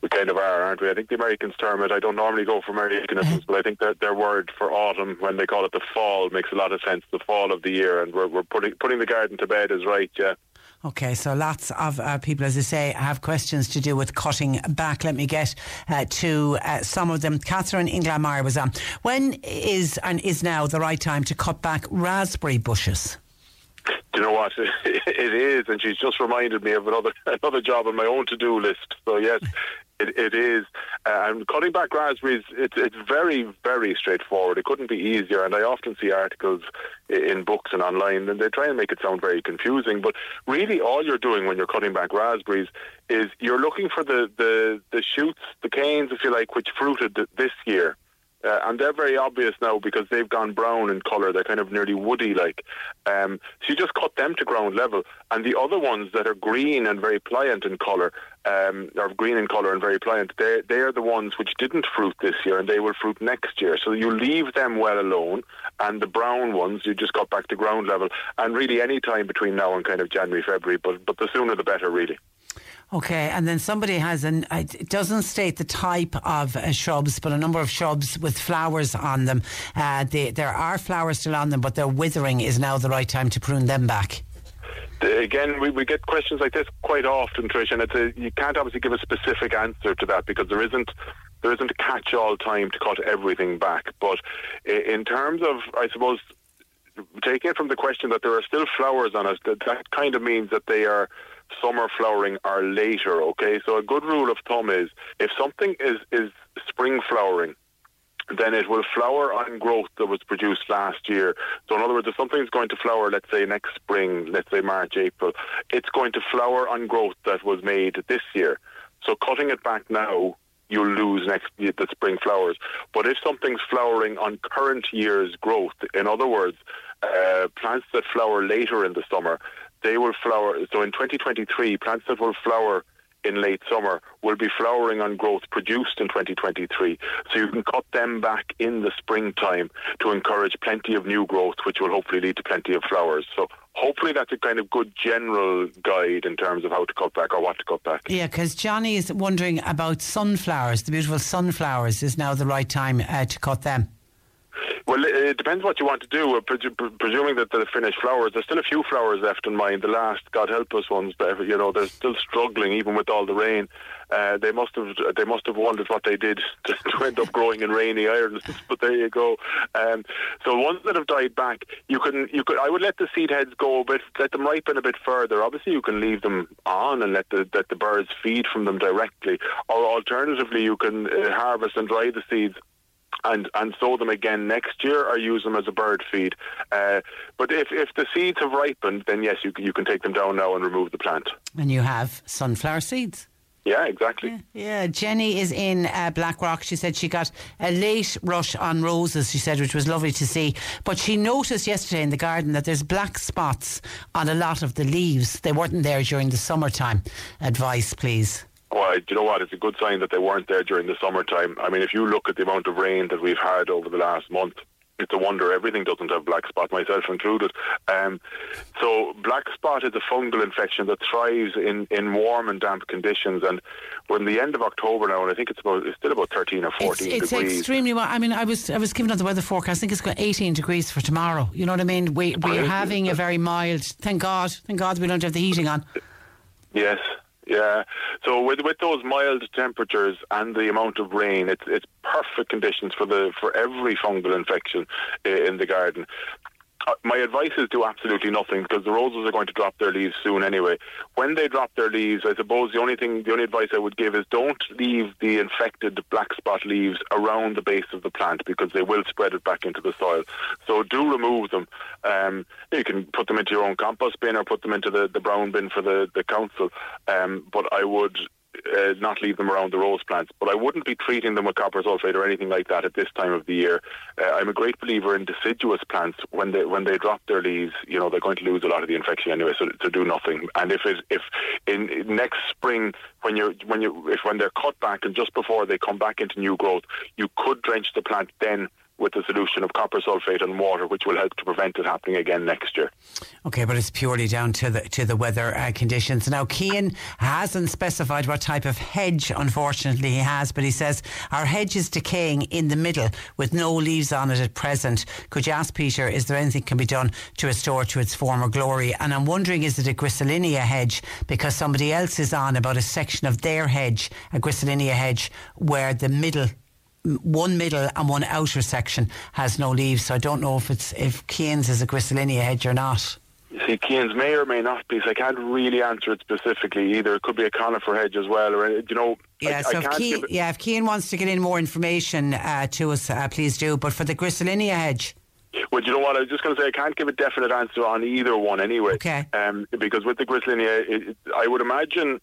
We kind of are, aren't we? I think the Americans term it. I don't normally go for Americanisms, but I think that their word for autumn, when they call it the fall, makes a lot of sense. The fall of the year, and we're, we're putting putting the garden to bed is right. Yeah. Okay, so lots of uh, people, as I say, have questions to do with cutting back. Let me get uh, to uh, some of them. Catherine Inglameyer was on. When is and is now the right time to cut back raspberry bushes? Do you know what? It is, and she's just reminded me of another another job on my own to do list. So yes, it, it is. And cutting back raspberries, it's it's very very straightforward. It couldn't be easier. And I often see articles in books and online, and they try and make it sound very confusing. But really, all you're doing when you're cutting back raspberries is you're looking for the the the shoots, the canes, if you like, which fruited this year. Uh, and they're very obvious now because they've gone brown in colour. They're kind of nearly woody like. Um, so you just cut them to ground level. And the other ones that are green and very pliant in colour, um, or green in colour and very pliant, they they are the ones which didn't fruit this year and they will fruit next year. So you leave them well alone. And the brown ones, you just got back to ground level. And really any time between now and kind of January, February. But, but the sooner the better, really. Okay, and then somebody has an. It doesn't state the type of uh, shrubs, but a number of shrubs with flowers on them. Uh, they, there are flowers still on them, but they're withering. Is now the right time to prune them back? Again, we, we get questions like this quite often, Trish, and it's a, you can't obviously give a specific answer to that because there isn't there isn't a catch-all time to cut everything back. But in terms of, I suppose, taking it from the question that there are still flowers on us, that, that kind of means that they are summer flowering are later, okay? So a good rule of thumb is if something is, is spring flowering, then it will flower on growth that was produced last year. So in other words, if something's going to flower, let's say next spring, let's say March, April, it's going to flower on growth that was made this year. So cutting it back now, you'll lose next the spring flowers. But if something's flowering on current year's growth, in other words, uh, plants that flower later in the summer, they will flower. So in 2023, plants that will flower in late summer will be flowering on growth produced in 2023. So you can cut them back in the springtime to encourage plenty of new growth, which will hopefully lead to plenty of flowers. So hopefully that's a kind of good general guide in terms of how to cut back or what to cut back. Yeah, because Johnny is wondering about sunflowers. The beautiful sunflowers is now the right time uh, to cut them. Well, it depends what you want to do. Presuming that they're finished flowers, there's still a few flowers left in mine. The last, God help us, ones, but you know, they're still struggling even with all the rain. Uh, they must have they must have wondered what they did to, to end up growing in rainy Ireland. but there you go. Um, so ones that have died back, you can you could I would let the seed heads go a bit, let them ripen a bit further. Obviously, you can leave them on and let the let the birds feed from them directly, or alternatively, you can uh, harvest and dry the seeds and and sow them again next year or use them as a bird feed. Uh, but if, if the seeds have ripened, then yes, you you can take them down now and remove the plant. And you have sunflower seeds. Yeah, exactly. Yeah, yeah. Jenny is in uh, Blackrock. She said she got a late rush on roses, she said, which was lovely to see. But she noticed yesterday in the garden that there's black spots on a lot of the leaves. They weren't there during the summertime. Advice, please. Well, you know what? It's a good sign that they weren't there during the summertime. I mean, if you look at the amount of rain that we've had over the last month, it's a wonder everything doesn't have black spot, myself included. Um, so black spot is a fungal infection that thrives in, in warm and damp conditions, and we're in the end of October now, and I think it's about it's still about thirteen or fourteen it's, it's degrees. extremely warm. I mean, I was I was given on the weather forecast. I think it's got eighteen degrees for tomorrow. You know what I mean? We we're having a very mild. Thank God, thank God we don't have the heating on. Yes, yeah. So with with those mild temperatures and the amount of rain, it's it's perfect conditions for the for every fungal infection eh, in the garden. My advice is do absolutely nothing because the roses are going to drop their leaves soon anyway. When they drop their leaves, I suppose the only thing, the only advice I would give is don't leave the infected black spot leaves around the base of the plant because they will spread it back into the soil. So do remove them. Um, you can put them into your own compost bin or put them into the, the brown bin for the, the council. Um, but I would uh, not leave them around the rose plants. But I wouldn't be treating them with copper sulfate or anything like that at this time of the year. Uh, I'm a great believer in deciduous plants. When they when they drop their leaves, you know they're going to lose a lot of the infection anyway, so to do nothing. And if it if in, in next spring when you're when you if when they're cut back and just before they come back into new growth, you could drench the plant then with a solution of copper sulfate and water, which will help to prevent it happening again next year. Okay, but it's purely down to the to the weather uh, conditions. Now, Kean hasn't specified what type of hedge, unfortunately, he has, but he says our hedge is decaying in the middle with no leaves on it at present. Could you ask Peter, is there anything can be done to restore to its former glory? And I'm wondering, is it a Griselinia hedge? Because somebody else is on about a section of their hedge, a Griselinia hedge, where the middle one middle and one outer section has no leaves. So I don't know if it's if Keane's is a Griselinia hedge or not. You see, Keane's may or may not be. So I can't really answer it specifically either. It could be a conifer hedge as well, or you know. Yeah, I, so I if can't Keane, give it- yeah, if Keane wants to get in more information uh, to us, uh, please do. But for the Griselinia hedge, Well, you know what? I was just going to say I can't give a definite answer on either one anyway. Okay. Um, because with the Griselinia, I would imagine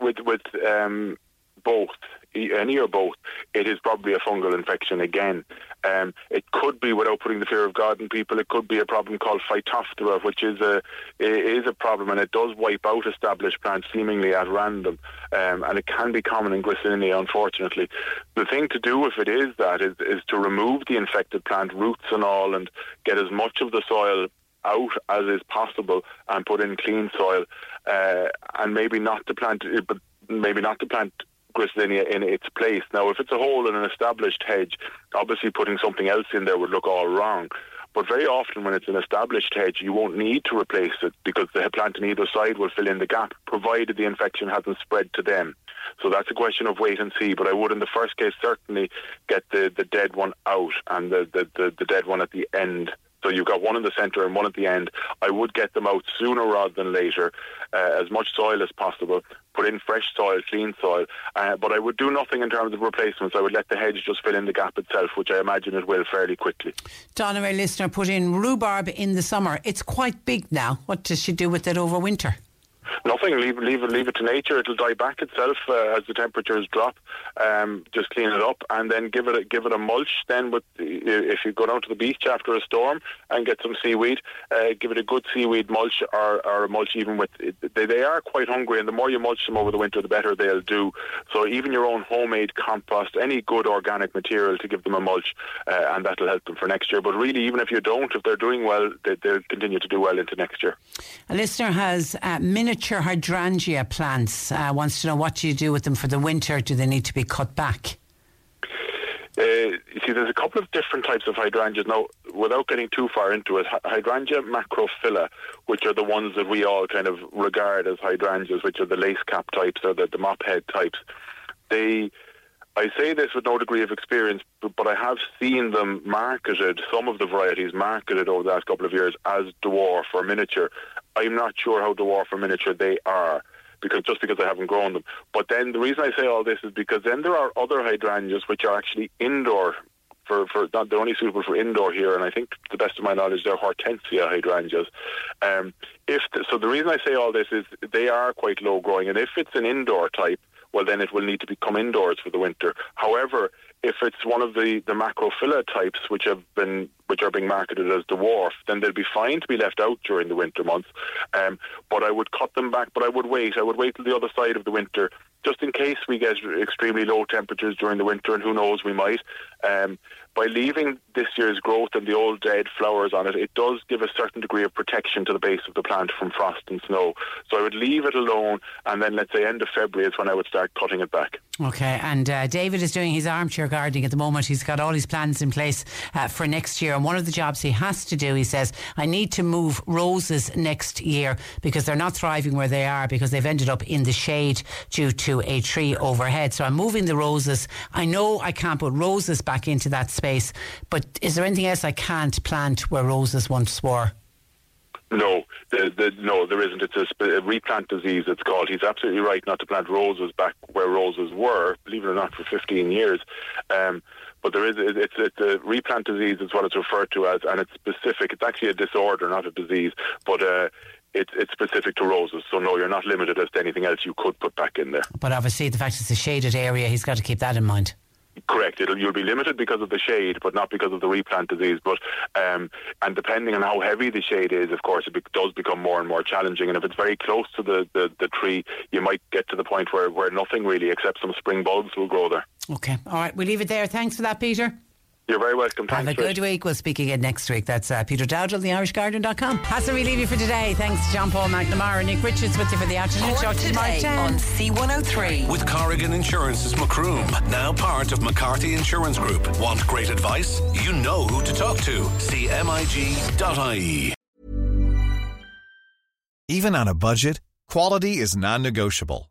with with um, both, any or both, it is probably a fungal infection again. Um, it could be, without putting the fear of God in people, it could be a problem called Phytophthora, which is a is a problem, and it does wipe out established plants seemingly at random, um, and it can be common in Griselinia, unfortunately. The thing to do if it is that is, is to remove the infected plant, roots and all, and get as much of the soil out as is possible and put in clean soil, uh, and maybe not to plant, but maybe not to plant Griselinia in its place. Now, if it's a hole in an established hedge, obviously putting something else in there would look all wrong. But very often, when it's an established hedge, you won't need to replace it because the plant on either side will fill in the gap, provided the infection hasn't spread to them. So that's a question of wait and see. But I would, in the first case, certainly get the, the dead one out and the, the, the, the dead one at the end. So you've got one in the centre and one at the end. I would get them out sooner rather than later, uh, as much soil as possible. Put in fresh soil, clean soil. Uh, but I would do nothing in terms of replacements. I would let the hedge just fill in the gap itself, which I imagine it will fairly quickly. Donna, our listener, put in rhubarb in the summer. It's quite big now. What does she do with it over winter? Nothing. Leave, leave it. Leave it to nature. It'll die back itself uh, as the temperatures drop. Um, just clean it up and then give it a, give it a mulch. Then, with if you go down to the beach after a storm and get some seaweed, uh, give it a good seaweed mulch or, or a mulch. Even with they, they are quite hungry, and the more you mulch them over the winter, the better they'll do. So even your own homemade compost, any good organic material to give them a mulch, uh, and that'll help them for next year. But really, even if you don't, if they're doing well, they, they'll continue to do well into next year. A listener has uh, miniature hydrangea plants. Uh, wants to know what do you do with them for the winter? Do they need to be cut back? Uh, you see, there's a couple of different types of hydrangeas. Now, without getting too far into it, hydrangea macrophylla, which are the ones that we all kind of regard as hydrangeas, which are the lace cap types or the, the mop head types, they. I say this with no degree of experience, but, but I have seen them marketed, some of the varieties marketed over the last couple of years as dwarf or miniature. I'm not sure how dwarf or miniature they are because just because I haven't grown them. But then the reason I say all this is because then there are other hydrangeas which are actually indoor. For, for not, they're only suitable for indoor here, and I think, to the best of my knowledge, they're hortensia hydrangeas. Um, if the, so, the reason I say all this is they are quite low growing, and if it's an indoor type, well, then it will need to become indoors for the winter. However, if it's one of the, the macrophylla types which have been which are being marketed as dwarf, then they'll be fine to be left out during the winter months. Um, but I would cut them back. But I would wait. I would wait till the other side of the winter, just in case we get extremely low temperatures during the winter, and who knows, we might. Um, by leaving this year's growth and the old dead flowers on it, it does give a certain degree of protection to the base of the plant from frost and snow. So I would leave it alone, and then let's say end of February is when I would start cutting it back. Okay, and uh, David is doing his armchair gardening at the moment. He's got all his plans in place uh, for next year. And one of the jobs he has to do, he says, I need to move roses next year because they're not thriving where they are because they've ended up in the shade due to a tree overhead. So I'm moving the roses. I know I can't put roses back into that space, but is there anything else I can't plant where roses once were? No, the, the, no, there isn't. It's a, sp- a replant disease. It's called. He's absolutely right not to plant roses back where roses were. Believe it or not, for 15 years. Um, but there is it's it's a replant disease is what it's referred to as, and it's specific. It's actually a disorder, not a disease. But uh, it's it's specific to roses. So no, you're not limited as to anything else you could put back in there. But obviously, the fact it's a shaded area, he's got to keep that in mind. Correct. It'll, you'll be limited because of the shade, but not because of the replant disease. But um, and depending on how heavy the shade is, of course, it be- does become more and more challenging. And if it's very close to the, the, the tree, you might get to the point where, where nothing really except some spring bulbs will grow there. Okay. All right. We'll leave it there. Thanks for that, Peter. You're very welcome. Have Thanks, a Trish. good week. We'll speak again next week. That's uh, Peter Dowdall, theirishgarden.com. That's where we leave you for today. Thanks to John Paul McNamara, Nick Richards with you for the afternoon. Cork Talk to you tomorrow today on C103. With Corrigan Insurance's Macroom, now part of McCarthy Insurance Group. Want great advice? You know who to talk to. CMIG.ie. Even on a budget, quality is non-negotiable.